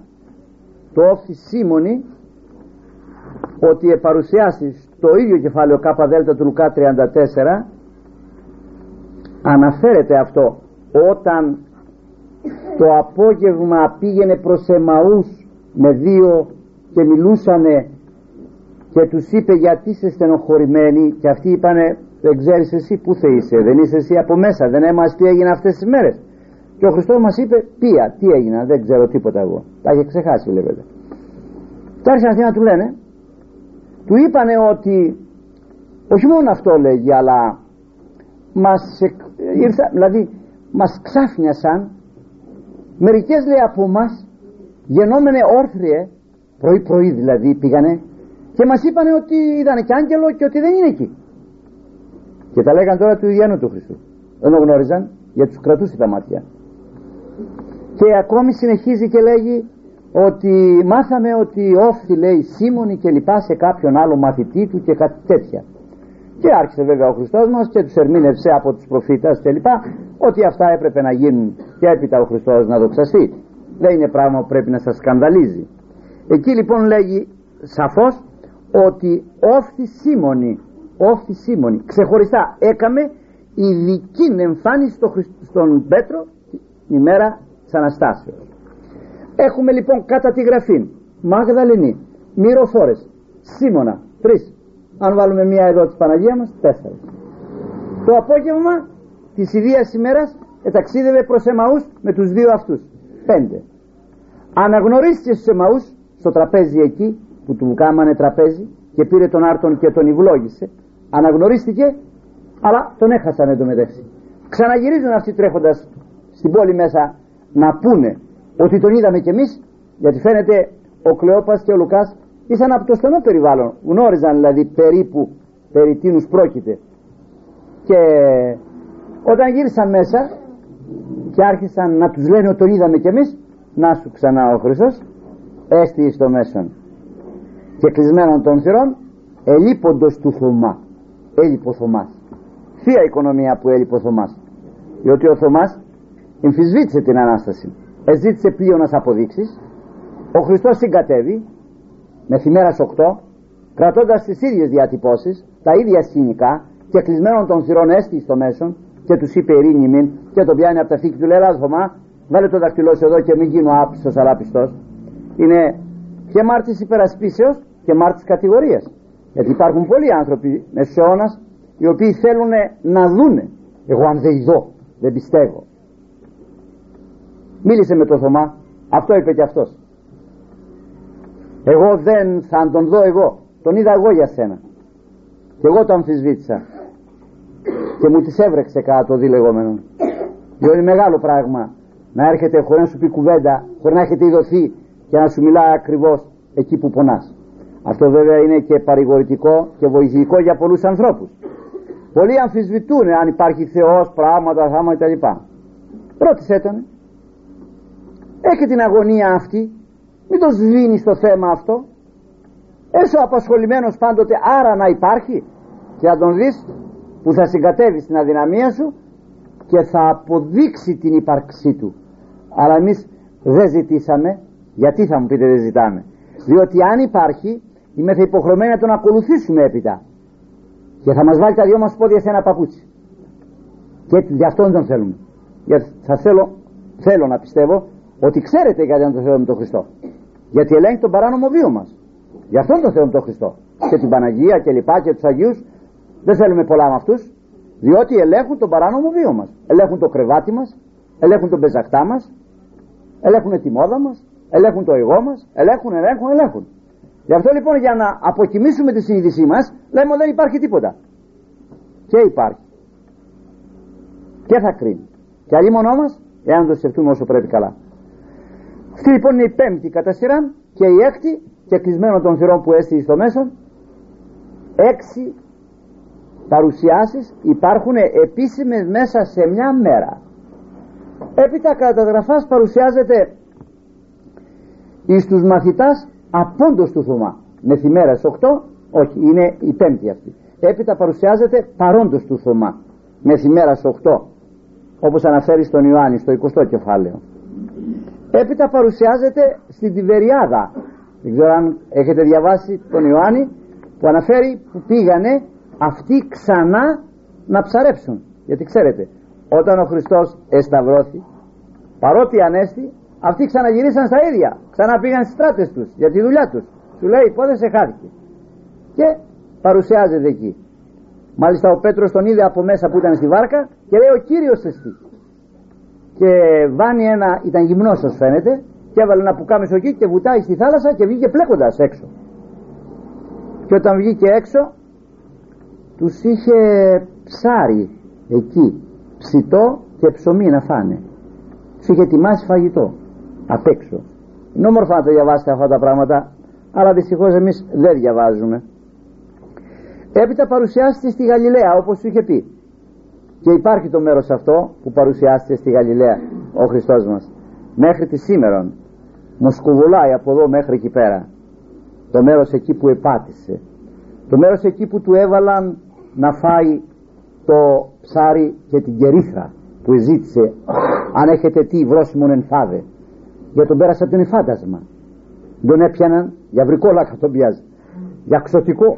Το όφθη Σίμωνη ότι παρουσιάσει το ίδιο κεφάλαιο ΚΔ του Λουκά 34 αναφέρεται αυτό όταν το απόγευμα πήγαινε προς Εμαούς με δύο και μιλούσανε και τους είπε γιατί είσαι στενοχωρημένοι και αυτοί είπανε δεν ξέρεις εσύ που θα είσαι δεν είσαι εσύ από μέσα δεν έμαθες τι έγινε αυτές τις μέρες και ο Χριστός μας είπε ποια τι έγινα δεν ξέρω τίποτα εγώ τα είχε ξεχάσει βλέπετε. Και άρχισαν αυτοί να του λένε. Του είπανε ότι όχι μόνο αυτό λέγει αλλά μας ήρθα, δηλαδή μας ξάφνιασαν. Μερικές λέει από μας γενόμενε όρθριε πρωί πρωί δηλαδή πήγανε και μας είπανε ότι ήταν και άγγελο και ότι δεν είναι εκεί. Και τα λέγαν τώρα του Ιένου του Χριστού. Ενώ γνώριζαν γιατί τους κρατούσε τα μάτια. Και ακόμη συνεχίζει και λέγει ότι μάθαμε ότι όφθη λέει Σίμωνη και λοιπά σε κάποιον άλλο μαθητή του και κάτι τέτοια και άρχισε βέβαια ο Χριστός μας και τους ερμήνευσε από τους προφήτες και λοιπά ότι αυτά έπρεπε να γίνουν και έπειτα ο Χριστός να δοξαστεί. Δεν είναι πράγμα που πρέπει να σας σκανδαλίζει. Εκεί λοιπόν λέγει σαφώς ότι όφθη Σίμωνη όφθη Σίμωνη ξεχωριστά έκαμε ειδική εμφάνιση στο στον Πέτρο την ημέρα της Αναστάσεως. Έχουμε λοιπόν κατά τη γραφή Μάγδαληνή, Μυροφόρες Σίμωνα, τρεις αν βάλουμε μία εδώ της Παναγίας μας τέσσερα. Το απόγευμα της ιδίας ημέρας εταξίδευε προς Εμαούς με τους δύο αυτούς. Πέντε. Αναγνωρίστηκες στους Εμαούς στο τραπέζι εκεί που του κάμανε τραπέζι και πήρε τον Άρτον και τον ευλόγησε αναγνωρίστηκε αλλά τον έχασαν εντωμεταξύ. Ξαναγυρίζουν αυτοί τρέχοντας στην πόλη μέσα να πούνε ότι τον είδαμε κι εμείς γιατί φαίνεται ο Κλεόπας και ο Λουκάς ήσαν από το στενό περιβάλλον. Γνώριζαν δηλαδή περίπου περί τίνους πρόκειται. Και όταν γύρισαν μέσα και άρχισαν να τους λένε ότι τον είδαμε κι εμείς να σου ξανά ο Χριστός έστι στο μέσον. Και κλεισμένων των θυρών ελείποντος του Θωμά. Έλειπο Θωμάς. Θεία οικονομία που έλειπο Θωμάς. Διότι ο Θωμάς εμφισβήτησε την Ανάσταση. Εζήτησε πλήρωνας αποδείξεις. Ο Χριστός συγκατεύει μεθημέρας 8 κρατώντας τις ίδιες διατυπώσεις τα ίδια σκηνικά και κλεισμένων των θυρών έστι στο μέσον και τους είπε ειρήνη μην και τον πιάνει από τα θήκη του λέει Θωμά βάλε το δαχτυλό σου εδώ και μην γίνω άπιστος αλλά πιστός είναι και μάρτης υπερασπίσεως και μάρτης κατηγορίας γιατί υπάρχουν πολλοί άνθρωποι μεσαιώνας οι οποίοι θέλουν να δούνε εγώ αν δεν δω δεν πιστεύω μίλησε με τον Θωμά αυτό είπε και αυτός εγώ δεν θα τον δω εγώ. Τον είδα εγώ για σένα. Και εγώ το αμφισβήτησα. Και μου τις έβρεξε κάτω διλεγόμενο. Διότι είναι μεγάλο πράγμα να έρχεται χωρίς να σου πει κουβέντα χωρίς να έχετε ειδωθεί και να σου μιλάει ακριβώς εκεί που πονάς. Αυτό βέβαια είναι και παρηγορητικό και βοηθητικό για πολλούς ανθρώπους. Πολλοί αμφισβητούν αν υπάρχει Θεός, πράγματα, θάμα κτλ. Ρώτησέ τον. Έχει την αγωνία αυτή μην το σβήνεις το θέμα αυτό. Έσω απασχολημένος πάντοτε άρα να υπάρχει. Και να τον δεις που θα συγκατεύει στην αδυναμία σου και θα αποδείξει την ύπαρξή του. Αλλά εμείς δεν ζητήσαμε. Γιατί θα μου πείτε δεν ζητάμε. Διότι αν υπάρχει είμαι θα υποχρεωμένοι να τον ακολουθήσουμε έπειτα. Και θα μας βάλει τα δυο μας πόδια σε ένα παπούτσι. Και γι' αυτόν τον θέλουμε. Γιατί θα θέλω, θέλω να πιστεύω ότι ξέρετε γιατί δεν τον θέλουμε τον Χριστό γιατί ελέγχει τον παράνομο βίο μας. Γι' αυτόν τον θέλουμε τον Χριστό. Και την Παναγία και λοιπά και τους Αγίους. Δεν θέλουμε πολλά με αυτούς. Διότι ελέγχουν τον παράνομο βίο μας. Ελέγχουν το κρεβάτι μας. Ελέγχουν τον πεζακτά μας. Ελέγχουν τη μόδα μας. Ελέγχουν το εγώ μας. Ελέγχουν, ελέγχουν, ελέγχουν. Γι' αυτό λοιπόν για να αποκοιμήσουμε τη συνείδησή μας λέμε ότι δεν υπάρχει τίποτα. Και υπάρχει. Και θα κρίνει. Και αλλήμονό μας εάν το σκεφτούμε όσο πρέπει καλά αυτή λοιπόν είναι η πέμπτη κατά σειρά και η έκτη και κλεισμένο των θυρών που έστειλε στο μέσο έξι παρουσιάσεις υπάρχουν επίσημες μέσα σε μια μέρα. Έπειτα κατά γραφάς παρουσιάζεται εις τους μαθητάς απόντος του Θωμά. Μεθημέρας 8 όχι είναι η πέμπτη αυτή. Έπειτα παρουσιάζεται παρόντος του Θωμά. Μεθημέρας 8 όπως αναφέρει στον Ιωάννη στο 20ο κεφάλαιο έπειτα παρουσιάζεται στην Τιβεριάδα. Δεν ξέρω αν έχετε διαβάσει τον Ιωάννη που αναφέρει που πήγανε αυτοί ξανά να ψαρέψουν. Γιατί ξέρετε όταν ο Χριστός εσταυρώθη παρότι ανέστη αυτοί ξαναγυρίσαν στα ίδια. Ξανά πήγαν στις στράτες τους για τη δουλειά τους. Σου λέει πότε σε χάθηκε και παρουσιάζεται εκεί. Μάλιστα ο Πέτρος τον είδε από μέσα που ήταν στη βάρκα και λέει ο Κύριος εστί και βάνει ένα ήταν γυμνός σας φαίνεται και έβαλε ένα πουκάμισο εκεί και βουτάει στη θάλασσα και βγήκε πλέκοντας έξω. Και όταν βγήκε έξω τους είχε ψάρι εκεί ψητό και ψωμί να φάνε. Τους είχε ετοιμάσει φαγητό απ' έξω. Είναι όμορφα να το διαβάσετε αυτά τα πράγματα αλλά δυστυχώς εμείς δεν διαβάζουμε. Έπειτα παρουσιάστηκε στη Γαλιλαία όπως σου είχε πει και υπάρχει το μέρος αυτό που παρουσιάστηκε στη Γαλιλαία ο Χριστός μας. Μέχρι τη σήμερα μου σκουβουλάει από εδώ μέχρι εκεί πέρα. Το μέρος εκεί που επάτησε. Το μέρος εκεί που του έβαλαν να φάει το ψάρι και την κερίθρα που ζήτησε αν έχετε τι βρόσιμον εν φάδε για τον πέρασα τον εφάντασμα. Τον έπιαναν για βρικόλακα τον πιάζει. Για ξωτικό.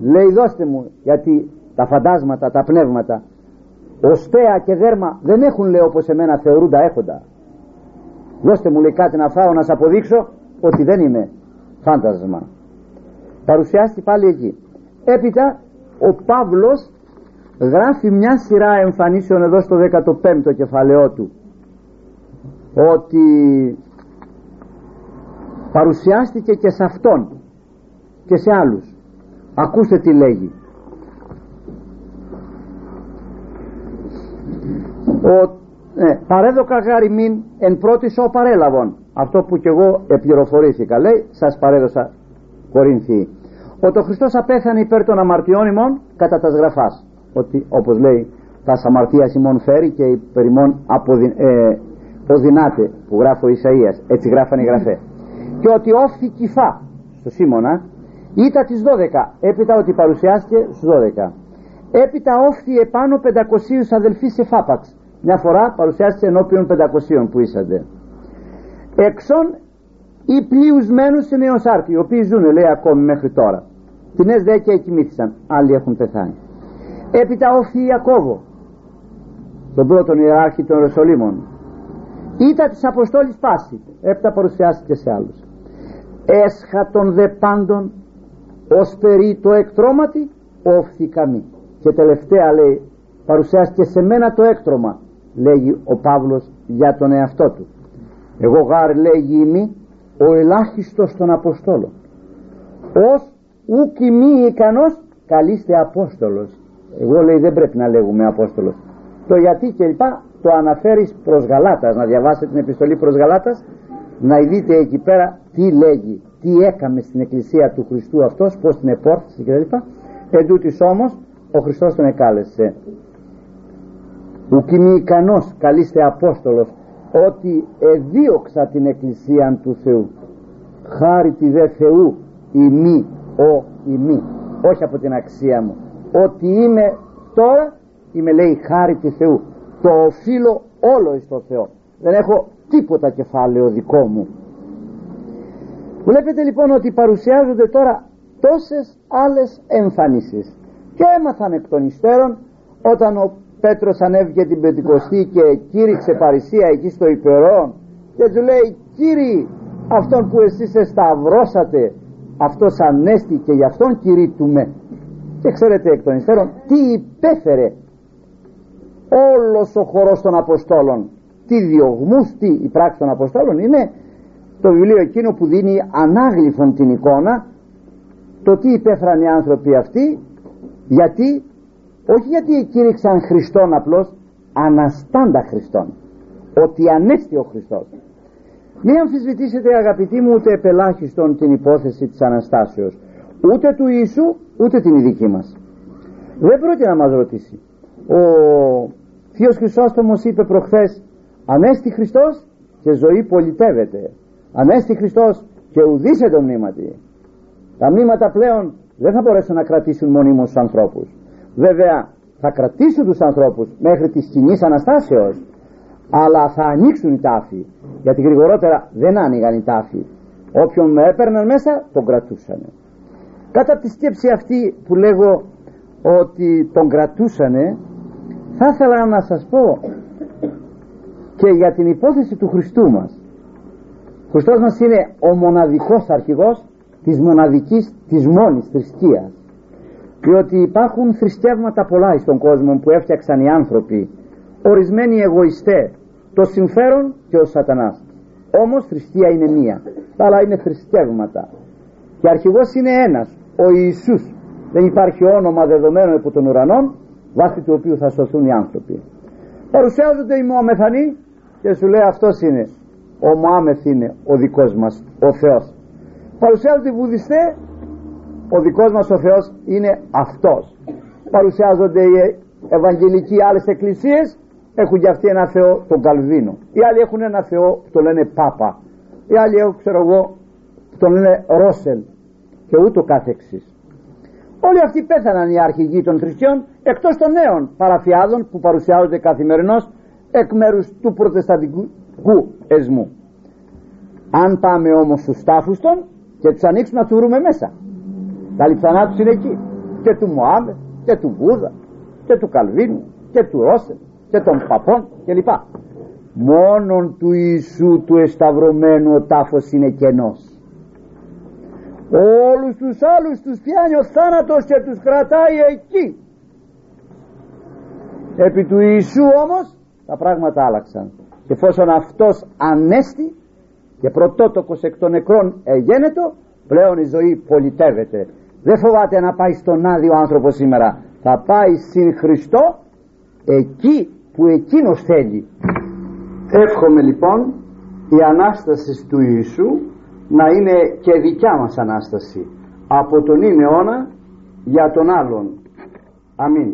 Λέει δώστε μου γιατί τα φαντάσματα, τα πνεύματα οστέα και δέρμα δεν έχουν λέει όπως εμένα θεωρούντα έχοντα. Δώστε μου λέει κάτι να φάω να σας αποδείξω ότι δεν είμαι φάντασμα. Παρουσιάστηκε πάλι εκεί. Έπειτα ο Παύλος γράφει μια σειρά εμφανίσεων εδώ στο 15ο κεφαλαιό του ότι παρουσιάστηκε και σε αυτόν και σε άλλους. Ακούστε τι λέγει ο, ε, παρέδοκα μην εν πρώτη ο παρέλαβον. Αυτό που κι εγώ επληροφορήθηκα. Λέει σας παρέδωσα Κορίνθιοι. Ότι ο Χριστός απέθανε υπέρ των αμαρτιών ημών κατά τα γραφάς ότι όπως λέει τα αμαρτίας ημών φέρει και υπέρ ημών αποδυ, ε, οδυνάται που γράφει ο Ισαΐας. Έτσι γράφανε οι γραφές. Και ότι όφθη κυφά στο Σίμωνα ήταν τις 12 έπειτα ότι παρουσιάστηκε στους 12 έπειτα όφθη επάνω 500 αδελφοί σε φάπαξ μια φορά παρουσιάστηκε ενώπιον 500 που είσατε εξών ή πλειουσμένου σε νεοσάρτη, οι οποίοι ζουν, λέει ακόμη μέχρι τώρα. Την δε και κοιμήθησαν, άλλοι έχουν πεθάνει. Έπειτα ο Ιακώβο, τον πρώτον ιεράρχη των Ρεσολίμων, ήταν της Αποστόλης πάση, έπειτα παρουσιάστηκε σε άλλους. Έσχα των δε πάντων ως περί το εκτρώματι οφθηκαμή. Και τελευταία λέει, παρουσιάστηκε σε μένα το έκτρωμα, λέγει ο Παύλος για τον εαυτό του. Εγώ γάρ λέγει ημί ο ελάχιστος των Αποστόλων. Ως ουκ μη ικανός καλείστε Απόστολος εγώ λέει δεν πρέπει να λέγουμε Απόστολος. Το γιατί και λοιπά το αναφέρεις προς Γαλάτας. Να διαβάσετε την επιστολή προς Γαλάτας να δείτε εκεί πέρα τι λέγει τι έκαμε στην εκκλησία του Χριστού αυτός πως την επόρθησε και λοιπά. Εν τούτης όμως ο Χριστός τον εκάλεσε ουκ μη ικανός καλείστε Απόστολος ότι εδίωξα την εκκλησία του Θεού. Χάρη τη δε Θεού ημί ο ημί όχι από την αξία μου. Ότι είμαι τώρα είμαι λέει χάρη του Θεού. Το οφείλω όλο εις το Θεό. Δεν έχω τίποτα κεφάλαιο δικό μου. Βλέπετε λοιπόν ότι παρουσιάζονται τώρα τόσες άλλες εμφανίσεις. Και έμαθαν εκ των υστέρων όταν ο Πέτρος ανέβηκε την Πεντηκοστή και κήρυξε παρησία εκεί στο υπερό και του λέει Κύριοι αυτόν που εσείς εσταυρώσατε αυτός ανέστη και γι' αυτόν κηρύττουμε και ξέρετε εκ των υστέρων τι υπέφερε όλος ο χορός των Αποστόλων. Τι διωγμούς, τι η πράξη των Αποστόλων είναι το βιβλίο εκείνο που δίνει ανάγλυφον την εικόνα το τι υπέφεραν οι άνθρωποι αυτοί γιατί όχι γιατί κήρυξαν Χριστόν απλώς αναστάντα Χριστόν ότι ανέστη ο Χριστός. Μην αμφισβητήσετε αγαπητοί μου ούτε επελάχιστον την υπόθεση της Αναστάσεως ούτε του Ιησού ούτε την δική μας. Δεν πρόκειται να μας ρωτήσει. Ο Θείος Χρυσόστομος είπε προχθές Ανέστη Χριστός και ζωή πολιτεύεται. Ανέστη Χριστός και ουδήσε το μνήματι. Τα μνήματα πλέον δεν θα μπορέσουν να κρατήσουν μονίμως τους ανθρώπους βέβαια θα κρατήσουν τους ανθρώπους μέχρι της κοινής Αναστάσεως αλλά θα ανοίξουν οι τάφοι γιατί γρηγορότερα δεν άνοιγαν οι τάφοι. Όποιον με έπαιρναν μέσα τον κρατούσαν. Κατά τη σκέψη αυτή που λέγω ότι τον κρατούσανε θα ήθελα να σας πω και για την υπόθεση του Χριστού μας. Ο Χριστός μας είναι ο μοναδικός αρχηγός της μοναδικής της μόνης θρησκείας διότι υπάρχουν θρησκεύματα πολλά στον κόσμο που έφτιαξαν οι άνθρωποι ορισμένοι εγωιστές το συμφέρον και ο σατανάς. Όμως θρησκεία είναι μία τα άλλα είναι θρησκεύματα. Και αρχηγός είναι ένας ο Ιησούς. Δεν υπάρχει όνομα δεδομένο από τον ουρανό βάσει του οποίου θα σωθούν οι άνθρωποι. Παρουσιάζονται οι Μωαμεθανοί και σου λέει αυτός είναι. Ο Μωάμεθ είναι ο δικός μας ο Θεός. Παρουσιάζονται οι Βουδιστές ο δικός μας ο Θεός είναι αυτός. Παρουσιάζονται οι Ευαγγελικοί άλλες εκκλησίες έχουν και αυτοί ένα Θεό τον Καλβίνο. Οι άλλοι έχουν ένα Θεό που το λένε Πάπα. Οι άλλοι έχουν ξέρω εγώ που τον λένε Ρόσελ και ούτω καθεξής. Όλοι αυτοί πέθαναν οι αρχηγοί των θρησκειών εκτός των νέων παραφιάδων που παρουσιάζονται καθημερινώς εκ μέρους του προτεσταντικού εσμού αν πάμε όμως στους τάφους των και τους ανοίξουμε να του βρούμε μέσα τα λιψανά τους είναι εκεί. Και του Μωάμε και του Βούδα και του Καλβίνου και του Ρόσελ και των παπών κλπ. Μόνον του Ιησού του εσταυρωμένου ο τάφος είναι κενός. Όλους τους άλλους τους πιάνει ο θάνατος και τους κρατάει εκεί. Επί του Ιησού όμως τα πράγματα άλλαξαν. Και εφόσον αυτός ανέστη και πρωτότοκος εκ των νεκρών εγένετο πλέον η ζωή πολιτεύεται δεν φοβάται να πάει στον άδειο άνθρωπο σήμερα. Θα πάει συν Χριστό εκεί που εκείνος θέλει. Εύχομαι λοιπόν η Ανάσταση του Ιησού να είναι και δικιά μας Ανάσταση. Από τον ίν αιώνα για τον άλλον. Αμήν